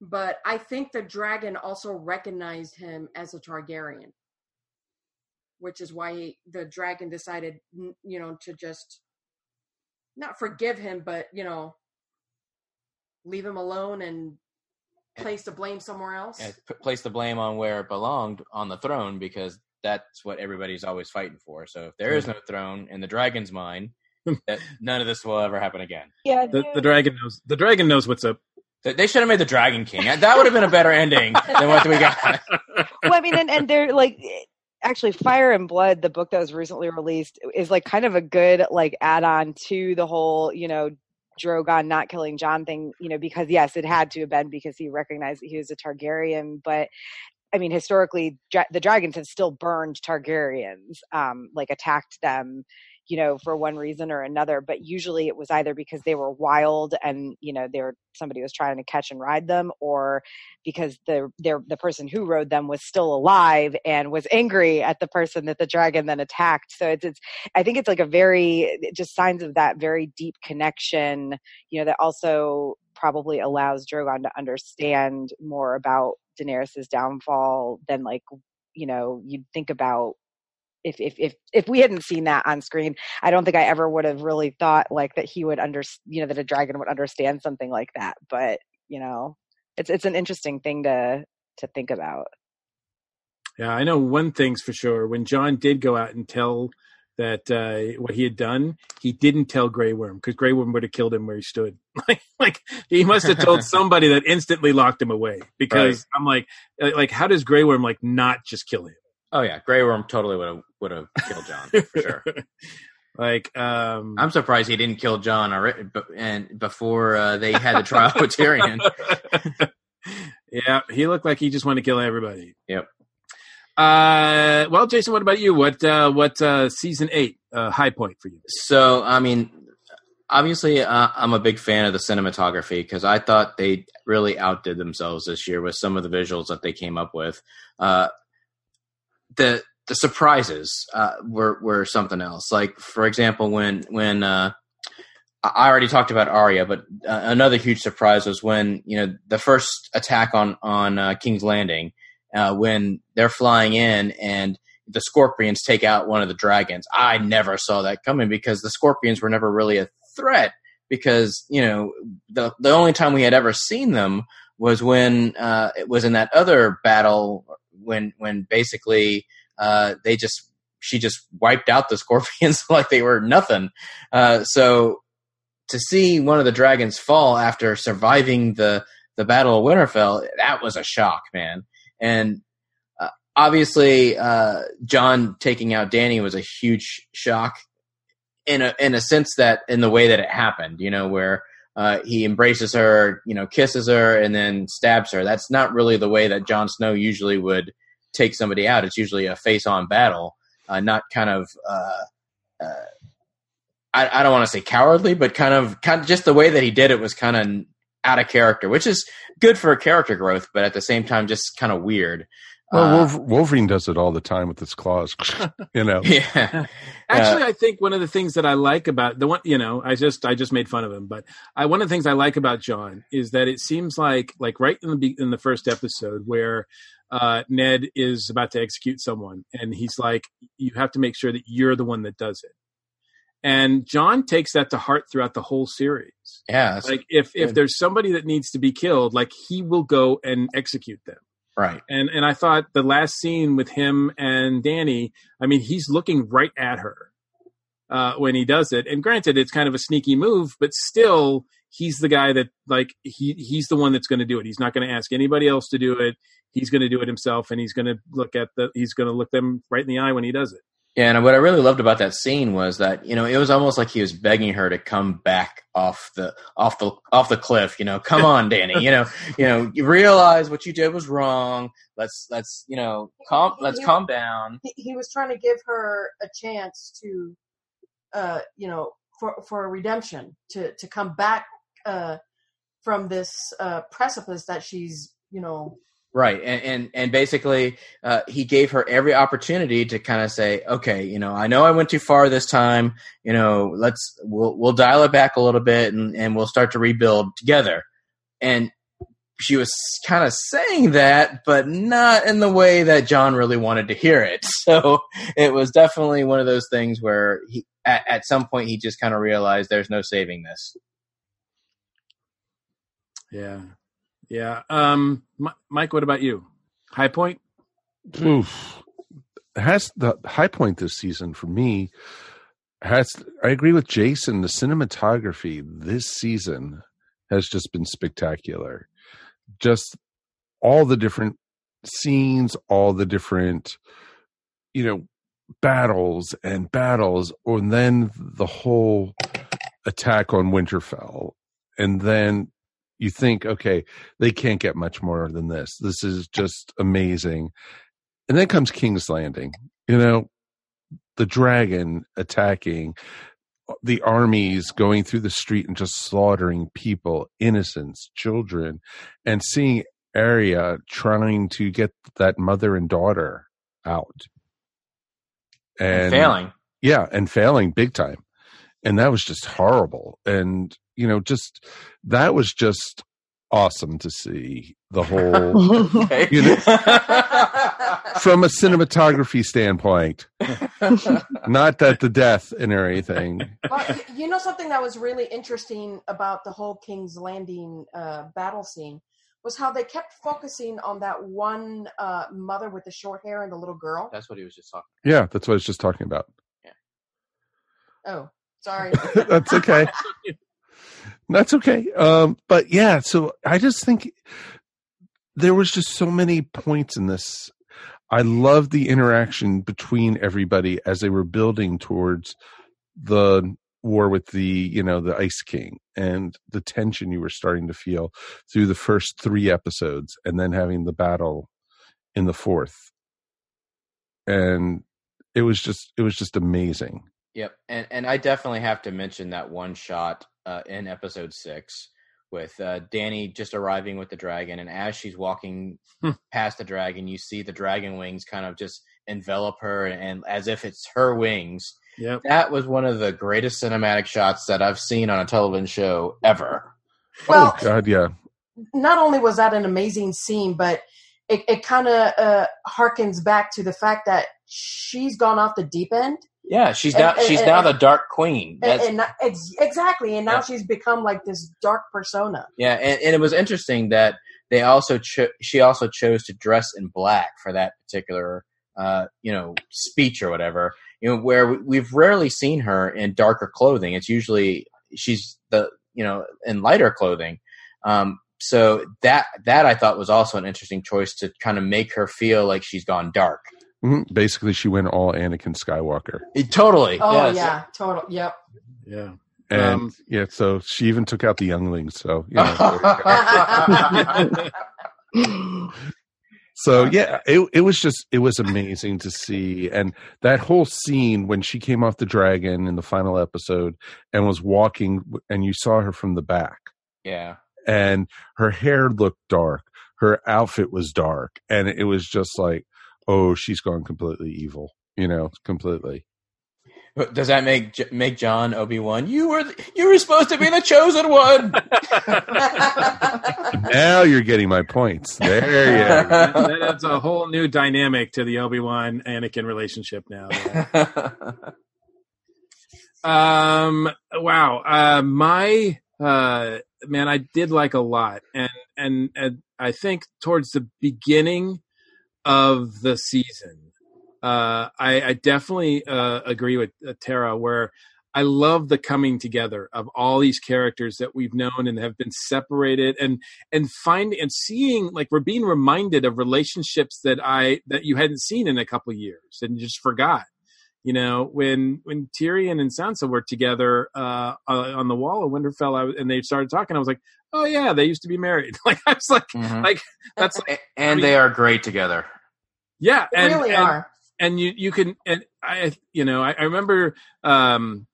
But I think the dragon also recognized him as a Targaryen, which is why he, the dragon decided, you know, to just not forgive him, but you know, leave him alone and place the blame somewhere else. Yeah, p- place the blame on where it belonged on the throne because that's what everybody's always fighting for. So if there is mm-hmm. no throne in the dragon's mind, none of this will ever happen again. yeah, The, the dragon knows. The dragon knows what's up. They- should have made the Dragon King. That would have been a better ending than what we got. well, I mean, and, and they're like, actually, Fire and Blood, the book that was recently released, is like kind of a good like add-on to the whole, you know, Drogon not killing Jon thing. You know, because yes, it had to have been because he recognized that he was a Targaryen, but. I mean, historically, dra- the dragons have still burned Targaryens, um, like attacked them, you know, for one reason or another. But usually, it was either because they were wild and you know they were somebody was trying to catch and ride them, or because the the person who rode them was still alive and was angry at the person that the dragon then attacked. So it's it's I think it's like a very just signs of that very deep connection, you know, that also probably allows Drogon to understand more about Daenerys's downfall than like you know you'd think about if if if if we hadn't seen that on screen, I don't think I ever would have really thought like that he would under you know that a dragon would understand something like that. But you know, it's it's an interesting thing to to think about. Yeah, I know one thing's for sure. When Jon did go out and tell that uh, what he had done, he didn't tell Grey Worm because Grey Worm would have killed him where he stood. like, like he must have told somebody that instantly locked him away. Because I'm like, uh, like how does Grey Worm like not just kill him? Oh yeah, Grey Worm totally would have would have killed Jon for sure. Like, um, I'm surprised he didn't kill Jon already, but and before uh, they had the trial with Tyrion. yeah, he looked like he just wanted to kill everybody. Yep. Uh, well, Jason, what about you? What uh, what uh, season eight uh, high point for you? So I mean, obviously, uh, I'm a big fan of the cinematography because I thought they really outdid themselves this year with some of the visuals that they came up with. Uh, the the surprises uh, were were something else. Like for example, when when uh, I already talked about Arya, but uh, another huge surprise was when you know the first attack on on uh, King's Landing uh, when they're flying in and the scorpions take out one of the dragons. I never saw that coming because the scorpions were never really a threat because you know the the only time we had ever seen them was when uh, it was in that other battle when when basically uh, they just she just wiped out the scorpions like they were nothing. Uh, so to see one of the dragons fall after surviving the the Battle of Winterfell, that was a shock, man. And uh, obviously, uh, Jon taking out Danny was a huge shock in a in a sense that in the way that it happened, you know, where uh, he embraces her, you know, kisses her, and then stabs her. That's not really the way that Jon Snow usually would take somebody out. It's usually a face on battle, uh, not kind of. Uh, uh, I, I don't want to say cowardly, but kind of, kind of just the way that he did it was kind of out of character, which is good for character growth, but at the same time, just kind of weird. Well, Uh, Wolverine does it all the time with his claws. you know, yeah. Actually, Uh, I think one of the things that I like about the one, you know, I just I just made fun of him, but I one of the things I like about Jon is that it seems like like right in the be- in the first episode where uh, Ned is about to execute someone, and he's like, "You have to make sure that you're the one that does it." And Jon takes that to heart throughout the whole series. yeah, Like if if there's somebody that needs to be killed, like he will go and execute them. Right. And and I thought the last scene with him and Danny, I mean, he's looking right at her uh, when he does it. And granted, it's kind of a sneaky move, but still, he's the guy that like he he's the one that's going to do it. He's not going to ask anybody else to do it. He's going to do it himself, and he's going to look at the he's going to look them right in the eye when he does it. Yeah, and what I really loved about that scene was that you know it was almost like he was begging her to come back off the off the off the cliff. You know, come on, Danny. You know, you know, you realize what you did was wrong. Let's let's you know calm let's calm down. he, he was trying to give her a chance to uh you know for for a redemption to to come back uh from this uh precipice that she's you know Right, and and, and basically, uh, he gave her every opportunity to kind of say, okay, you know, I know I went too far this time. You know, let's we'll we'll dial it back a little bit, and and we'll start to rebuild together. And she was kind of saying that, but not in the way that Jon really wanted to hear it. So it was definitely one of those things where he, at, at some point, he just kind of realized there's no saving this. Yeah, yeah. Um, Mike, what about you? High point? Oof. has the high point this season for me has I agree with Jason the cinematography this season has just been spectacular just all the different scenes all the different you know battles and battles and then the whole attack on Winterfell and then you think okay they can't get much more than this this is just amazing and then comes King's Landing. You know, the dragon attacking, uh, the armies going through the street and just slaughtering people, innocents, children, and seeing Arya trying to get that mother and daughter out. And Failing. yeah, and failing big time. And that was just horrible. And, you know, just that was just awesome to see the whole Okay. You know- from a cinematography standpoint. Not that the death and everything. But you know something that was really interesting about the whole King's Landing uh, battle scene was how they kept focusing on that one uh, mother with the short hair and the little girl. That's what he was just talking. about. Yeah, that's what I was just talking about. yeah Oh, sorry. that's okay. That's okay. Um, but yeah, so I just think there was just so many points in this. I love the interaction between everybody as they were building towards the war with the, you know, the Ice King and the tension you were starting to feel through the first three episodes and then having the battle in the fourth. And it was just it was just amazing. Yep, and and I definitely have to mention that one shot uh, in episode six with uh, Danny just arriving with the dragon, and as she's walking Hmm. past the dragon, you see the dragon wings kind of just envelop her, and as if it's her wings. Yep. That was one of the greatest cinematic shots that I've seen on a television show ever. Well, oh God, yeah. not only was that an amazing scene, but it, it kind of uh, harkens back to the fact that she's gone off the deep end. Yeah, she's now and- she's and- now the Dark Queen. And, That's, and not- ex- exactly, and now Yeah. she's become like this dark persona. Yeah, and, and it was interesting that they also cho- she also chose to dress in black for that particular uh, you know, speech or whatever. You know, where we- we've rarely seen her in darker clothing. It's usually she's the you know in lighter clothing. Um, so that that I thought was also an interesting choice to kind of make her feel like she's gone dark. Mhm. Basically, she went all Anakin Skywalker, It- totally. Oh yes. yeah, total. Yep. Yeah. and Um, yeah, so she even took out the younglings. So you know, So yeah, it it was just it was amazing to see, and that whole scene when she came off the dragon in the final episode and was walking, and you saw her from the back, yeah. and her hair looked dark, her outfit was dark, and it was just like, oh, she's gone completely evil, you know, completely. Does that make make Jon Obi Wan? You were th- you were supposed to be the chosen one. Now you're getting my points. There, that, yeah. that adds a whole new dynamic to the Obi Wan Anakin relationship now. Um. Wow. Uh, my uh, man, I did like a lot, and and and I think towards the beginning of the season, uh, I, I definitely uh, agree with uh, Tara where. I love the coming together of all these characters that we've known and have been separated and and finding and seeing like we're being reminded of relationships that I that you hadn't seen in a couple years and just forgot you know when when Tyrion and Sansa were together uh, uh, on the wall of Winterfell I, was- and they started talking I was like oh yeah they used to be married like I was like Mhm. like that's like, and they are great together. Yeah and, really and, are. and you you can and I you know I, I remember um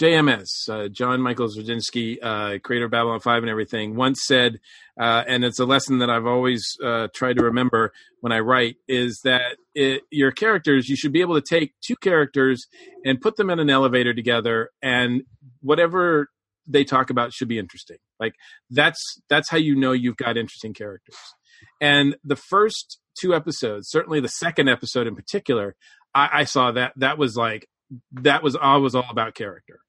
JMS uh, John Michael Straczynski uh, creator of Babylon 5 and everything once said uh, and it's a lesson that I've always uh, tried to remember when I write is that it, your characters you should be able to take two characters and put them in an elevator together and whatever they talk about should be interesting like that's that's how you know you've got interesting characters and the first two episodes certainly the second episode in particular i, I saw that that was like that was all was all about character.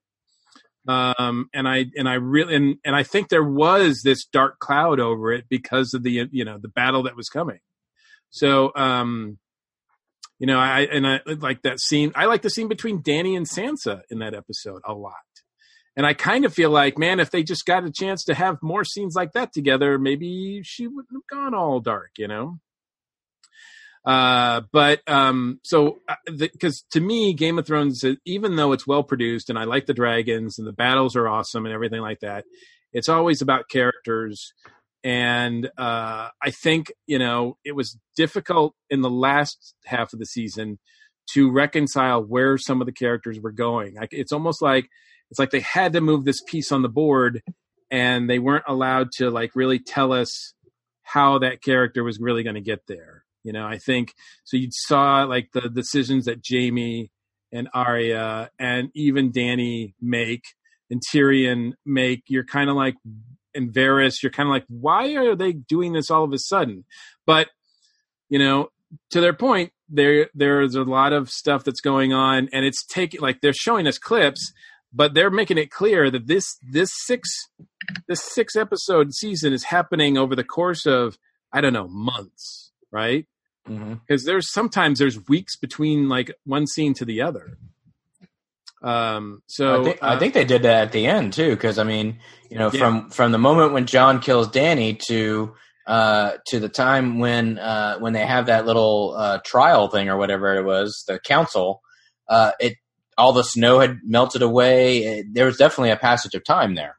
Um and i and i really and, and i think there was this dark cloud over it because of the you know the battle that was coming. So um you know i and i like that scene i like the scene between dany and sansa in that episode a lot. And i kind of feel like man if they just got a chance to have more scenes like that together maybe she wouldn't have gone all dark you know uh but um so because to me game of thrones uh, even though it's well produced and i like the dragons and the battles are awesome and everything like that it's always about characters. And uh i think you know it was difficult in the last half of the season to reconcile where some of the characters were going. Like it's almost like it's like they had to move this piece on the board and they weren't allowed to like really tell us how that character was really going to get there you know, I think so. You saw like the decisions that Jaime and Arya and even Dany make and Tyrion make. You're kind of like, and Varys, you're kind of like, why are they doing this all of a sudden? But you know, to their point, there there's a lot of stuff that's going on, and it's taking like they're showing us clips, but they're making it clear that this this six this six episode season is happening over the course of I don't know months, right? Mm-hmm. because there's sometimes there's weeks between like one scene to the other. Um, so I think, I uh, think they did that at the end too, because I mean, you know, Yeah. from from the moment when Jon kills Dany to uh, to the time when uh, when they have that little uh, trial thing or whatever it was, the council, uh, it all the snow had melted away. It, there was definitely a passage of time there.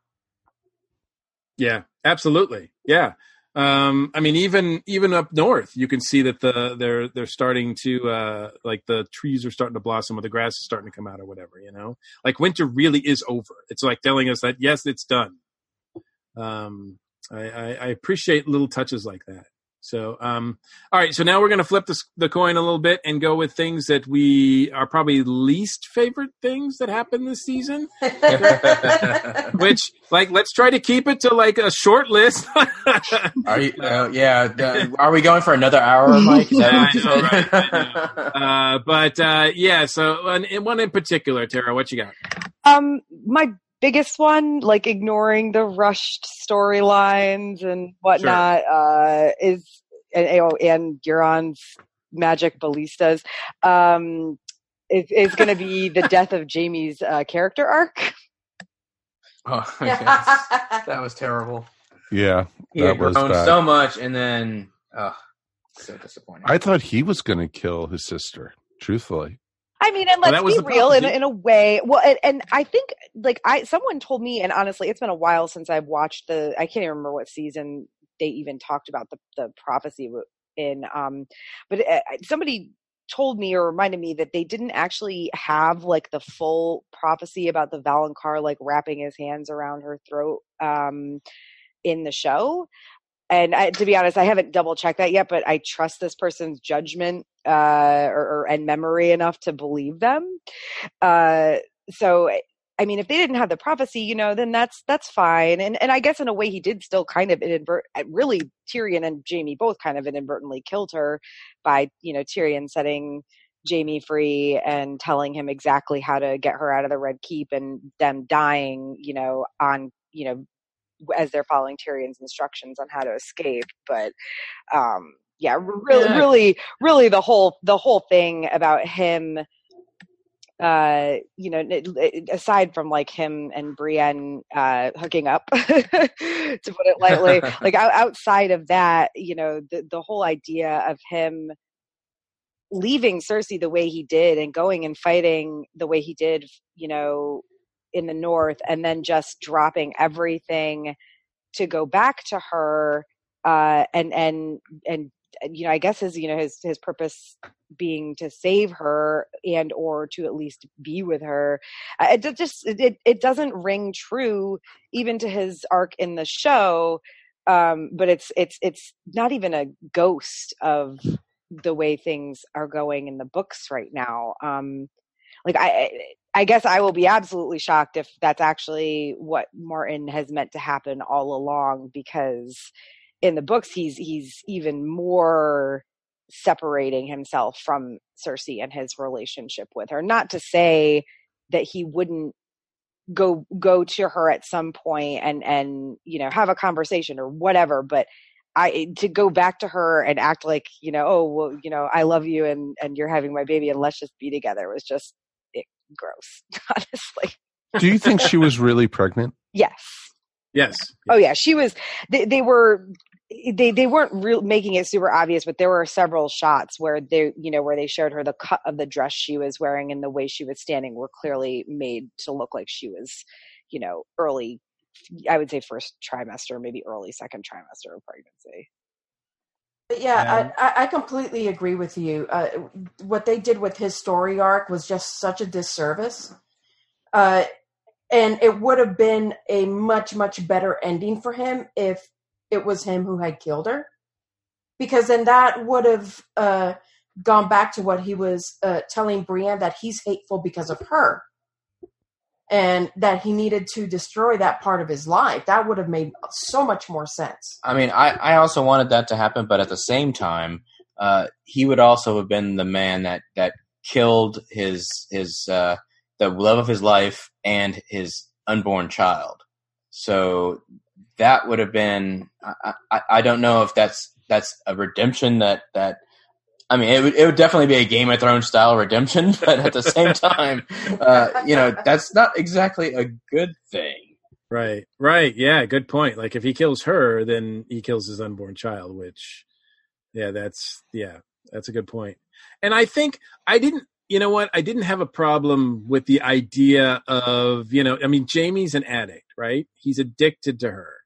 yeah, absolutely, yeah. Um, I mean, even even up north, you can see that the they're they're starting to uh, like the trees are starting to blossom, or the grass is starting to come out, or whatever. You know, like winter really is over. It's like telling us that yes, it's done. Um, I, I, I appreciate little touches like that. So, um, all right. So now we're going to flip the, the coin a little bit and go with things that we are probably least favorite things that happened this season. Which, like, let's try to keep it to like a short list. Are you? Uh, yeah. the- are we going for another hour, Mike? Is that what you I know, right, uh, but uh, yeah. So one, one in particular, Tara, what you got? Um, my biggest one, like ignoring the rushed storylines and whatnot, uh, is and, oh, and Euron's magic ballistas, um, is, is going to be the death of Jaime's uh, character arc. Oh, yes. that was terrible. Yeah, He that had was bad. so much, and then oh, so disappointing. I thought he was going to kill his sister. Truthfully, I mean, and let's was be real in, in a way. Well, and, and I think like I someone told me, and honestly, it's been a while since I've watched the. I can't even remember what season they even talked about the the prophecy in. Um, but uh, somebody told me or reminded me that they didn't actually have like the full prophecy about the Valonqar like wrapping his hands around her throat um in the show and I, to be honest, I haven't double checked that yet, but I trust this person's judgment uh, or, or and memory enough to believe them. Uh, so, I mean, if they didn't have the prophecy, you know, then that's that's fine. And and I guess in a way, he did still kind of inadvert. Really, Tyrion and Jaime both kind of inadvertently killed her by you know Tyrion setting Jaime free and telling him exactly how to get her out of the Red Keep, and them dying, you know, on you know as they're following Tyrion's instructions on how to escape. But um, yeah, really, Yeah. really, really, the whole the whole thing about him. Uh, you know, aside from like him and Brienne uh, hooking up, to put it lightly, like outside of that, you know, the the whole idea of him leaving Cersei the way he did and going and fighting the way he did, you know, in the north and then just dropping everything to go back to her uh and and and you know i guess his you know his his purpose being to save her and or to at least be with her uh, it just it it doesn't ring true even to his arc in the show um but it's it's it's not even a ghost of the way things are going in the books right now um like i i guess i will be absolutely shocked if that's actually what martin has meant to happen all along because in the books he's he's even more separating himself from cersei and his relationship with her. Not to say that he wouldn't go go to her at some point and and you know have a conversation or whatever but I to go back to her and act like you know oh well you know I love you and and you're having my baby and let's just be together was just gross honestly do you think she was really pregnant? yes Yes. oh yeah she was they, they were they they weren't real making it super obvious but there were several shots where they you know where they showed her the cut of the dress she was wearing and the way she was standing were clearly made to look like she was you know early I would say first trimester, maybe early second trimester of pregnancy. Yeah, I, I completely agree with you. Uh, what they did with his story arc was just such a disservice. Uh, and it would have been a much, much better ending for him if it was him who had killed her. Because then that would have uh, gone back to what he was uh, telling Brienne that he's hateful because of her. And that he needed to destroy that part of his life. That would have made so much more sense. I mean, I, I also wanted that to happen, but at the same time, uh, he would also have been the man that, that killed his his uh, the love of his life and his unborn child. So that would have been. I, I, I don't know if that's that's a redemption that that. I mean, it would it would definitely be a Game of Thrones style redemption, but at the same time, uh, you know, that's not exactly a good thing. Right. Right. Yeah. Good point. Like if he kills her, then he kills his unborn child, which, yeah, that's, yeah, that's a good point. And I think I didn't, you know what? I didn't have a problem with the idea of, you know, I mean, Jaime's an addict, right? He's addicted to her.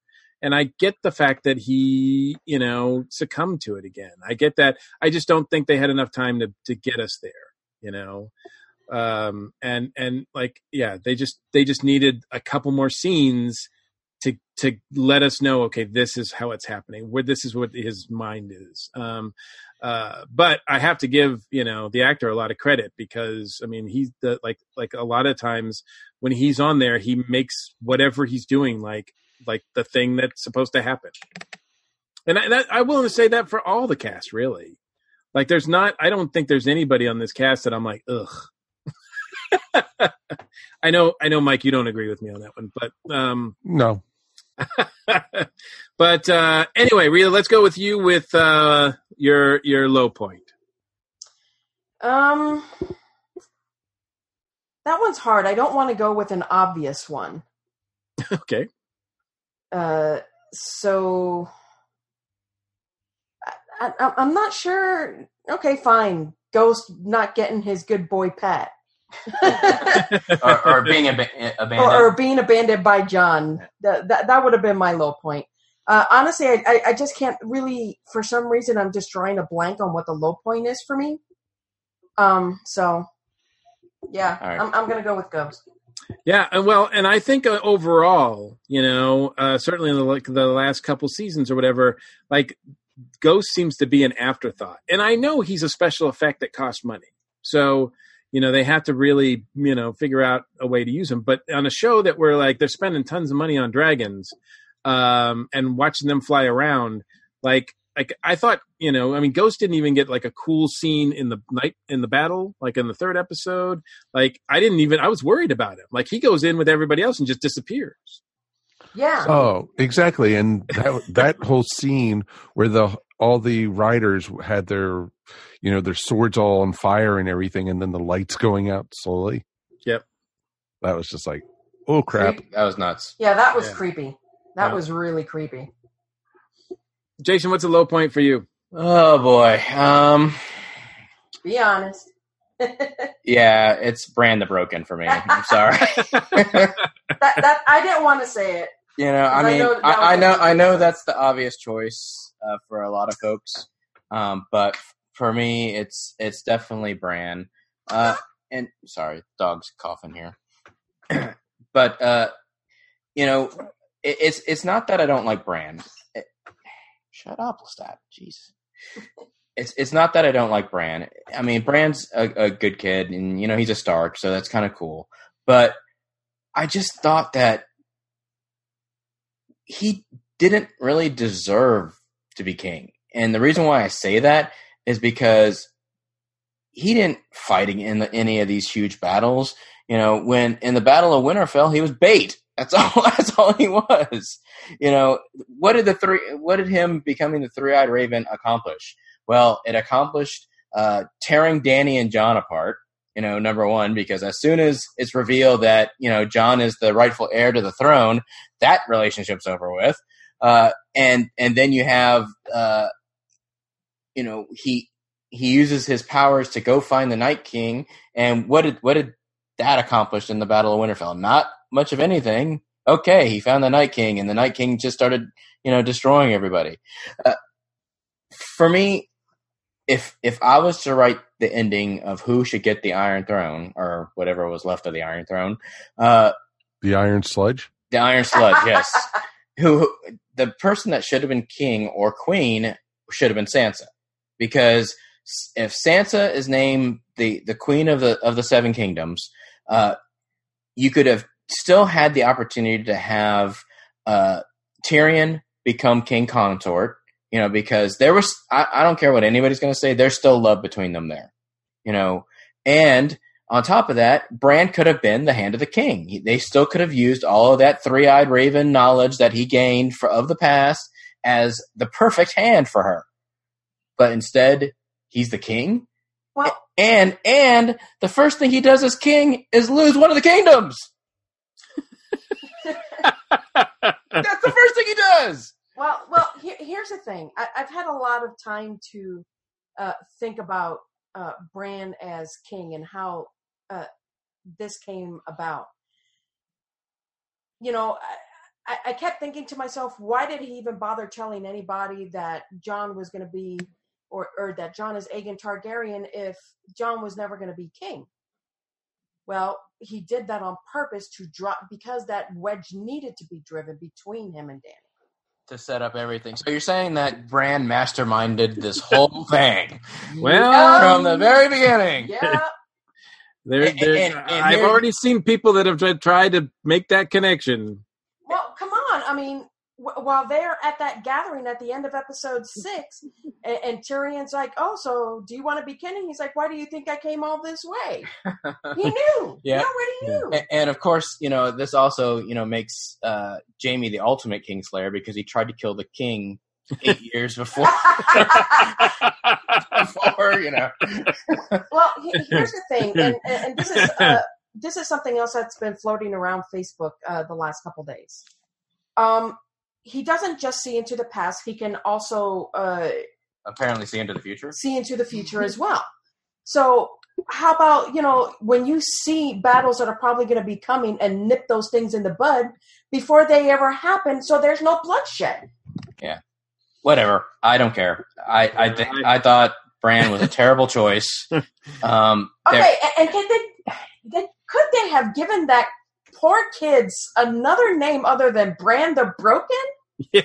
And I get the fact that he, you know, succumbed to it again. I get that. I just don't think they had enough time to, to get us there, you know? um and and like yeah they just they just needed a couple more scenes to to let us know okay this is how it's happening where this is what his mind is um uh but i have to give you know the actor a lot of credit because i mean he's the like like a lot of times when he's on there he makes whatever he's doing like like the thing that's supposed to happen and I, that, i'm willing to say that for all the cast really like there's not i don't think there's anybody on this cast that i'm like ugh I know, I know, Mike. You don't agree with me on that one, but um, No. but uh, anyway, Rita, let's go with you with uh, your your low point. Um, that one's hard. I don't want to go with an obvious one. okay. Uh, so I, I, I'm not sure. Okay, fine. Ghost not getting his good boy pet. or, or being ab- abandoned. or, or being abandoned by Jon. That that, that would have been my low point. Uh, honestly, I, I I just can't really. For some reason, I'm just drawing a blank on what the low point is for me. Um. So, yeah, right. I'm I'm gonna go with Ghost. Yeah, and well, and I think uh, overall, you know, uh, certainly in the like the last couple seasons or whatever, like Ghost seems to be an afterthought. And I know he's a special effect that costs money, so you know they have to really you know figure out a way to use him. But on a show that where like they're spending tons of money on dragons um, and watching them fly around, like like I thought, you know, I mean, Ghost didn't even get like a cool scene in the night in the battle, like in the third episode. Like I didn't even I was worried about him. Like he goes in with everybody else and just disappears. Yeah. Oh, exactly. And that that whole scene where the all the riders had their you know their swords all on fire and everything, and then the lights going out slowly. Yep. That was just like, oh crap. That was nuts. Yeah, that was Yeah. creepy. That Yeah. was really creepy. Jason, what's a low point for you? Oh boy. Um. Be honest. Yeah, it's Bran the Broken for me. I'm sorry. that that I didn't want to say it. You know, I I mean, know I, I know, I know that's the obvious choice uh, for a lot of folks, um, but for me, it's it's definitely Bran. Uh, and sorry, dog's coughing here, but uh, you know, it, it's it's not that I don't like Bran. Shut up, Lestat. Jeez. It's it's not that I don't like Bran. I mean, Bran's a, a good kid, and you know he's a Stark, so that's kind of cool. But I just thought that he didn't really deserve to be king. And the reason why I say that is because he didn't fight in the, any of these huge battles. You know, when in the Battle of Winterfell, he was bait. That's all. That's all he was. You know, what did the three? What did him becoming the three-eyed raven accomplish? Well, it accomplished uh, tearing Dany and Jon apart. You know, number one, because as soon as it's revealed that you know Jon is the rightful heir to the throne, that relationship's over with. Uh, and and then you have uh, you know he he uses his powers to go find the Night King. And what did what did that accomplish in the Battle of Winterfell? Not much of anything. Okay, he found the Night King, and the Night King just started you know destroying everybody. Uh, for me, if if I was to write the ending of who should get the Iron Throne or whatever was left of the Iron Throne, uh, The Iron Sludge. the Iron Sludge, yes. Who, the person that should have been king or queen should have been Sansa, because if Sansa is named the the queen of the of the Seven Kingdoms, uh, you could have still had the opportunity to have uh, Tyrion become king consort. You know, because there was I, I don't care what anybody's going to say. There's still love between them there. You know, and on top of that, Bran could have been the hand of the king. He, they still could have used all of that three-eyed raven knowledge that he gained for, of the past as the perfect hand for her. But instead, he's the king. Well, And and the first thing he does as king is lose one of the kingdoms. That's the first thing he does. Well, well. Here, here's the thing. I, I've had a lot of time to uh, think about uh, Bran as king and how uh, this came about. You know, I, I- I kept thinking to myself, why did he even bother telling anybody that Jon was going to be, or or that Jon is Aegon Targaryen if Jon was never going to be king? Well, he did that on purpose to drop because that wedge needed to be driven between him and Dany. To set up everything. So you're saying that Bran masterminded this whole thing Well, from the very beginning. Yeah. there, there, and- and I've here- already seen people that have tried, tried to make that connection. Well, come on. I mean, w- while they're at that gathering at the end of episode six, and, and Tyrion's like, "Oh, so do you want to be king?" He's like, "Why do you think I came all this way?" He knew. Yeah. He already knew. A- and of course, you know this also you know makes uh, Jaime the ultimate Kingslayer because he tried to kill the king eight years before. before you know. well, he- here's the thing, and, and and this is uh, this is something else that's been floating around Facebook uh, the last couple days. Um, he doesn't just see into the past; he can also uh, Apparently, see into the future. see into the future as well. So, how about you know when you see battles that are probably going to be coming and nip those things in the bud before they ever happen, so there's no bloodshed. Yeah whatever. I don't care. I I think I thought Bran was a terrible choice. Um, Okay, a- and can they, they could they have given that poor kids another name other than Bran the Broken? Yeah,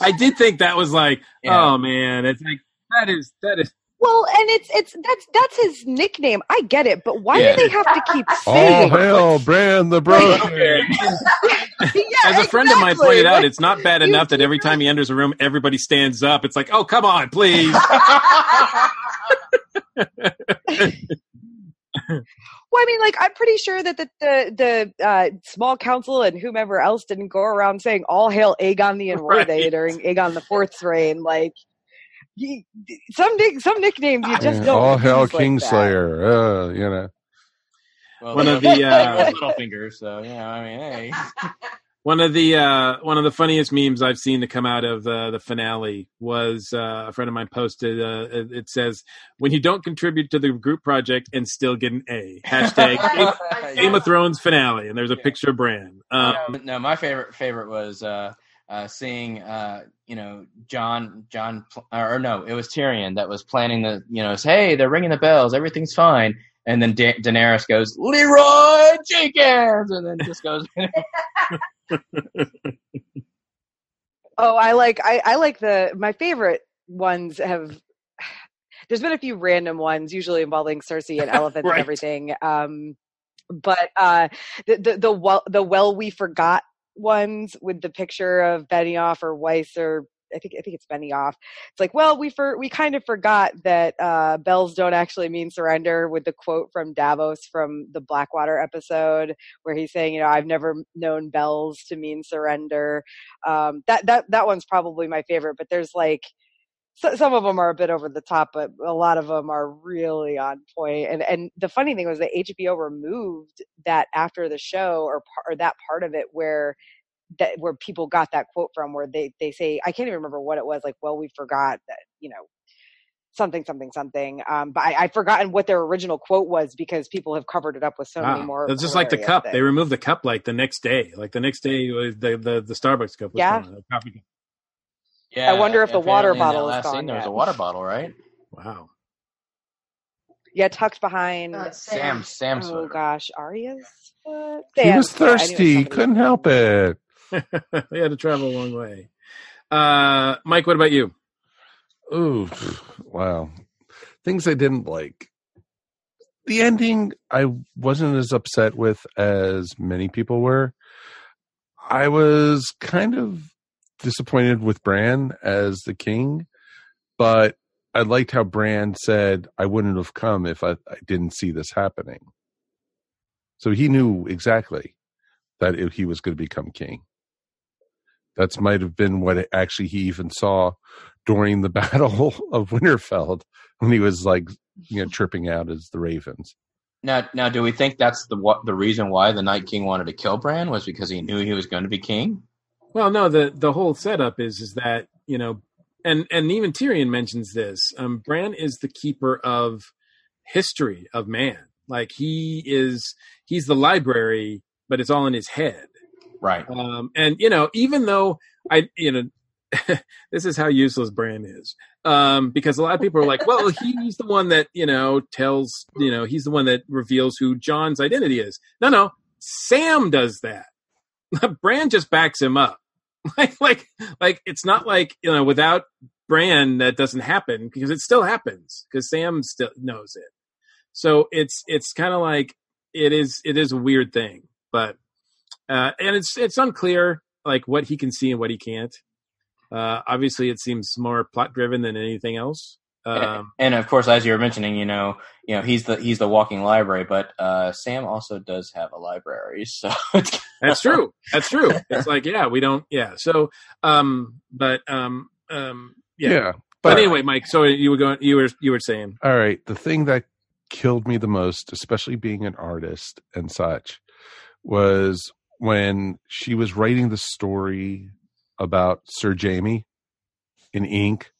I did think that was like, Yeah. oh man, it's like that is that is Well, and it's it's that's that's his nickname. I get it, but why Yeah. do they have to keep All saying? hail, Bran the Broken. Yeah, As a friend of mine pointed out, it's not bad enough that every time he enters a room, everybody stands up. It's like, oh, come on, please. Well, I mean, like I'm pretty sure that the the, the uh, small council and whomever else didn't go around saying "All hail Aegon the Unworthy" Right. during Aegon the Fourth's reign. Like you, some nick, some nicknames you just Yeah, don't. All hail use like. Kingslayer. Uh, you know. well, One of the, uh, those little fingers. So you know, I mean, hey. One of the uh, one of the funniest memes I've seen to come out of uh, the finale was uh, a friend of mine posted. Uh, it it says, "When you don't contribute to the group project and still get an A." Hashtag Game, Game of Thrones finale, and there's a picture of Bran. Um, no, my favorite favorite was uh, uh, seeing uh, you know Jon Jon or no, it was Tyrion that was planning the you know hey they're ringing the bells everything's fine and then da- Daenerys goes Leroy Jenkins and then just goes Oh, I like I, I like the my favorite ones have. There's been a few random ones, usually involving Cersei and elephants Right. and everything. Um, but uh, the the the well the well we forgot ones with the picture of Benioff or Weiss or I think I think it's Benioff. It's like, well, we for we kind of forgot that uh, bells don't actually mean surrender. With the quote from Davos from the Blackwater episode, where he's saying, you know, I've never known bells to mean surrender um that that that one's probably my favorite but there's like so, some of them are a bit over the top but a lot of them are really on point. and and the funny thing was that hbo removed that after the show or, or that part of it where that where people got that quote from where they they say i can't even remember what it was like well we forgot that you know something something something um but I, i've forgotten what their original quote was because people have covered it up with so many more It's just like the cup. things. They removed the cup like the next day. Like the next day, the the, the Starbucks cup. Was Yeah. gone, the coffee cup. yeah. I wonder if the water apparently in that bottle is gone scene, There was a water bottle, right? Wow. yeah tucked behind Uh, Sam Sam's Oh gosh, Arya's foot? He Sam's was foot. I knew it was thirsty. somebody- Couldn't help it. they had to travel a long way. Uh, Mike, what about you? Ooh, wow. Things I didn't like. The ending, I wasn't as upset with as many people were. I was kind of disappointed with Bran as the king, but I liked how Bran said, I wouldn't have come if I, I didn't see this happening. So he knew exactly that he was going to become king. That's might have been what actually he even saw during the Battle of Winterfell when he was like, you know, tripping out as the Ravens. Now, now, do we think that's the what the reason why the Night King wanted to kill Bran was because he knew he was going to be king? Well, no, the the whole setup is is that you know, and and even Tyrion mentions this. Um, Bran is the keeper of history of man. Like he is, he's the library, but it's all in his head. Right. Um, and you know, even though I, you know, this is how useless Bran is. Um, because a lot of people are like, well, he's the one that, you know, tells, you know, he's the one that reveals who Jon's identity is. No, no, Sam does that. Bran just backs him up. Like, like, like, it's not like, you know, without Bran that doesn't happen because it still happens because Sam still knows it. So it's, it's kind of like, it is, it is a weird thing, but, uh, and it's, it's unclear like what he can see and what he can't. Uh, obviously, it seems more plot driven than anything else. Um, and of course, as you were mentioning, you know, you know, he's the he's the walking library, but uh, Sam also does have a library, so that's true. That's true. It's like, yeah, we don't, yeah. So, um, but, um, um, yeah. Yeah. But, But, anyway, Mike. So you were going. You were you were saying. all right, the thing that killed me the most, especially being an artist and such, was when she was writing the story about Sir Jaime in ink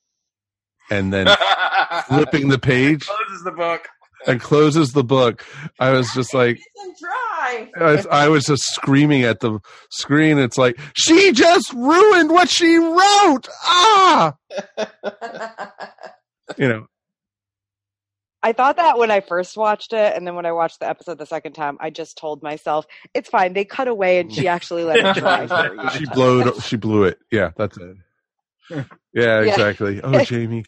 and then flipping the page Closes the book. and closes the book. I was just like, and dry. I was, I was just screaming at the screen. It's like, she just ruined what she wrote. Ah, you know, I thought that when I first watched it, and then when I watched the episode the second time, I just told myself it's fine. They cut away, and she actually let it dry. for you. she blowed, she blew it. Yeah, that's it. Yeah, exactly. Oh, Jaime.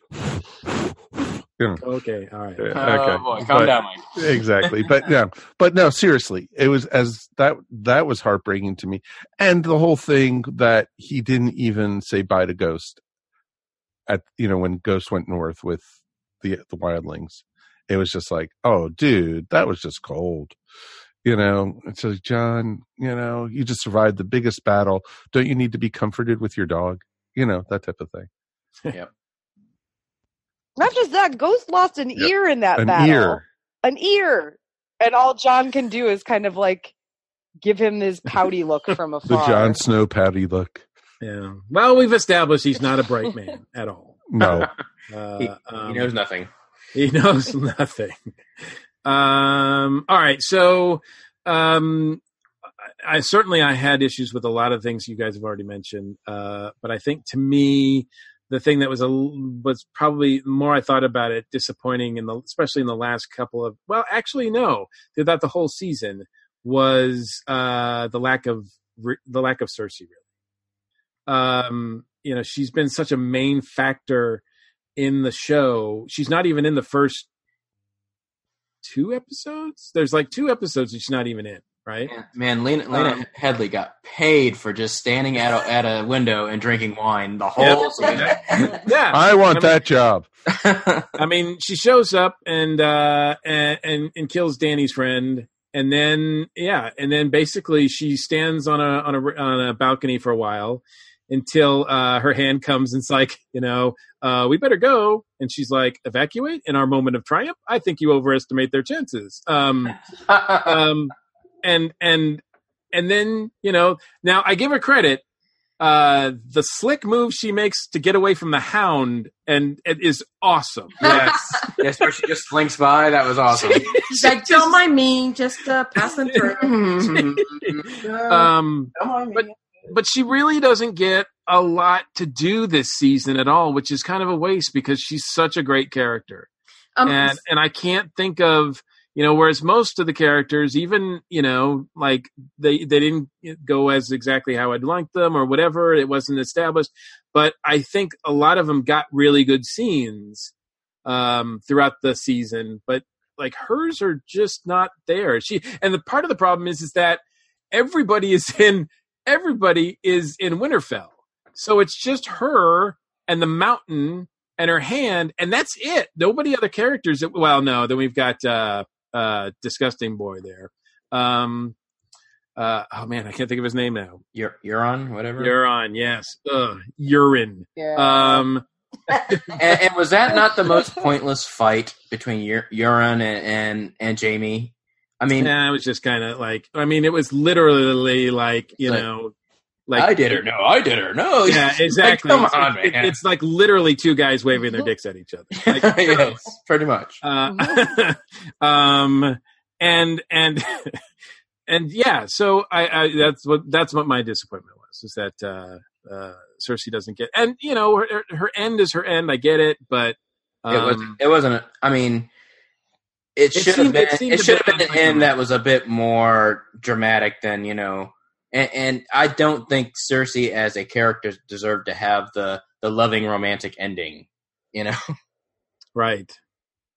You know, Okay. All right. yeah, Oh okay. boy, calm But- down, Mike. exactly but yeah but no seriously it was as that that was heartbreaking to me and the whole thing that he didn't even say bye to ghost at you know when ghost went north with the the wildlings it was just like oh dude that was just cold you know it's like jon you know you just survived the biggest battle don't you need to be comforted with your dog you know that type of thing Yeah. Not just that, Ghost lost an Yep. ear in that an battle. ear An ear, and all Jon can do is kind of like give him this pouty look from afar. the jon snow patty look Yeah. Well, we've established he's not a bright man at all. no Uh, He, um, he knows nothing. He knows nothing. Um, all right, so um, I, certainly I had issues with a lot of things you guys have already mentioned, uh, but I think to me the thing that was a was probably more I thought about it disappointing in the especially in the last couple of well actually no throughout the whole season was uh, the lack of the lack of Cersei really. Um, you know she's been such a main factor in the show. She's not even in the first two episodes. There's like two episodes that she's not even in, right? Yeah, Man, Lena, Lena Um, Headey got paid for just standing at a, at a window and drinking wine the whole season. Yeah. i want I mean- that job I mean, she shows up and uh and, and and kills Dany's friend, and then yeah, and then basically she stands on a on a on a balcony for a while until uh her hand comes and it's like, you know, uh we better go, and she's like, evacuate in our moment of triumph. I think you overestimate their chances. Um. um and and and then you know now i give her credit uh the slick move she makes to get away from the hound and it is awesome yes, yes, where she just slinks by. That was awesome. She's like, don't mind me, just uh, passing through. um Don't mind me. but but she really doesn't get a lot to do this season at all which is kind of a waste because she's such a great character. Um, and and I can't think of you know whereas most of the characters even you know like they they didn't go as exactly how I'd like them or whatever it wasn't established. But I think a lot of them got really good scenes um throughout the season but like hers are just not there. She and the part of the problem is is that everybody is in everybody is in Winterfell so it's just her and the mountain and her hand, and that's it. Nobody other characters. That, well, no, then we've got uh, uh, disgusting boy there. Um, uh, oh man, I can't think of his name now. You're you're on whatever. Euron, yes, Ugh, urine. Yeah. Um, and, and was that not the most pointless fight between Ur- Euron and, and and Jaime? I mean, yeah, it was just kind of like. I mean, it was literally like you Like, know, like I did her. No, I did her. No, Yeah, exactly. Like, come It's- on, it- man. it's like literally two guys waving their dicks at each other. Like, yes, pretty much. Uh, um, and and and yeah, so I, I that's what that's what my disappointment was is that uh, uh, Cersei doesn't get, and you know her, her end is her end. I get it, but um, it was. It wasn't. A, I mean, it should have been. it It, should have been an end that was a bit more dramatic than you know. And, and I don't think Cersei as a character deserved to have the the loving romantic ending. You know. Right.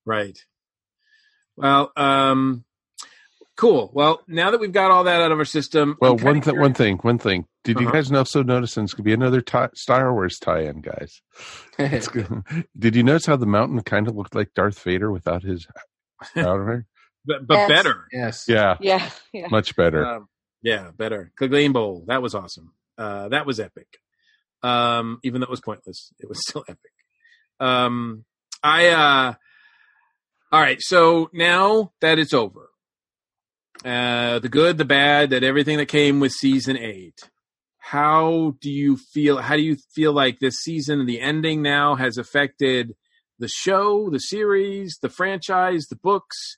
Right. Well, um, cool. Well, now that we've got all that out of our system, Well, one th- one thing, one thing. Did you Uh-huh. guys also notice? And it's gonna be another ti Star Wars tie-in, guys. Did you notice how the mountain kind of looked like Darth Vader without his outer? But, but Yes. better. yes. yeah, yeah, yeah. much better. Um, yeah, better. Clegane Bowl. That was awesome. Uh, that was epic. Um, even though it was pointless, it was still epic. Um, I uh, all right. So now that it's over, uh, the good, the bad, that everything that came with season eight. How do you feel? How do you feel like this season, the ending now, has affected the show, the series, the franchise, the books?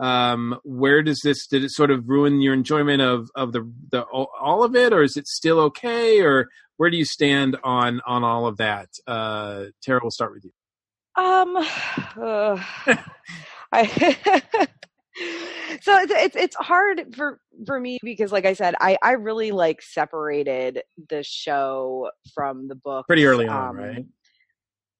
Um, where does this did it sort of ruin your enjoyment of of the the all of it, or is it still okay? Or where do you stand on on all of that? Uh, Tara, we'll start with you. Um, uh, I so it's, it's it's hard for for me because, like I said, I I really like separated the show from the book Pretty early on, um, right?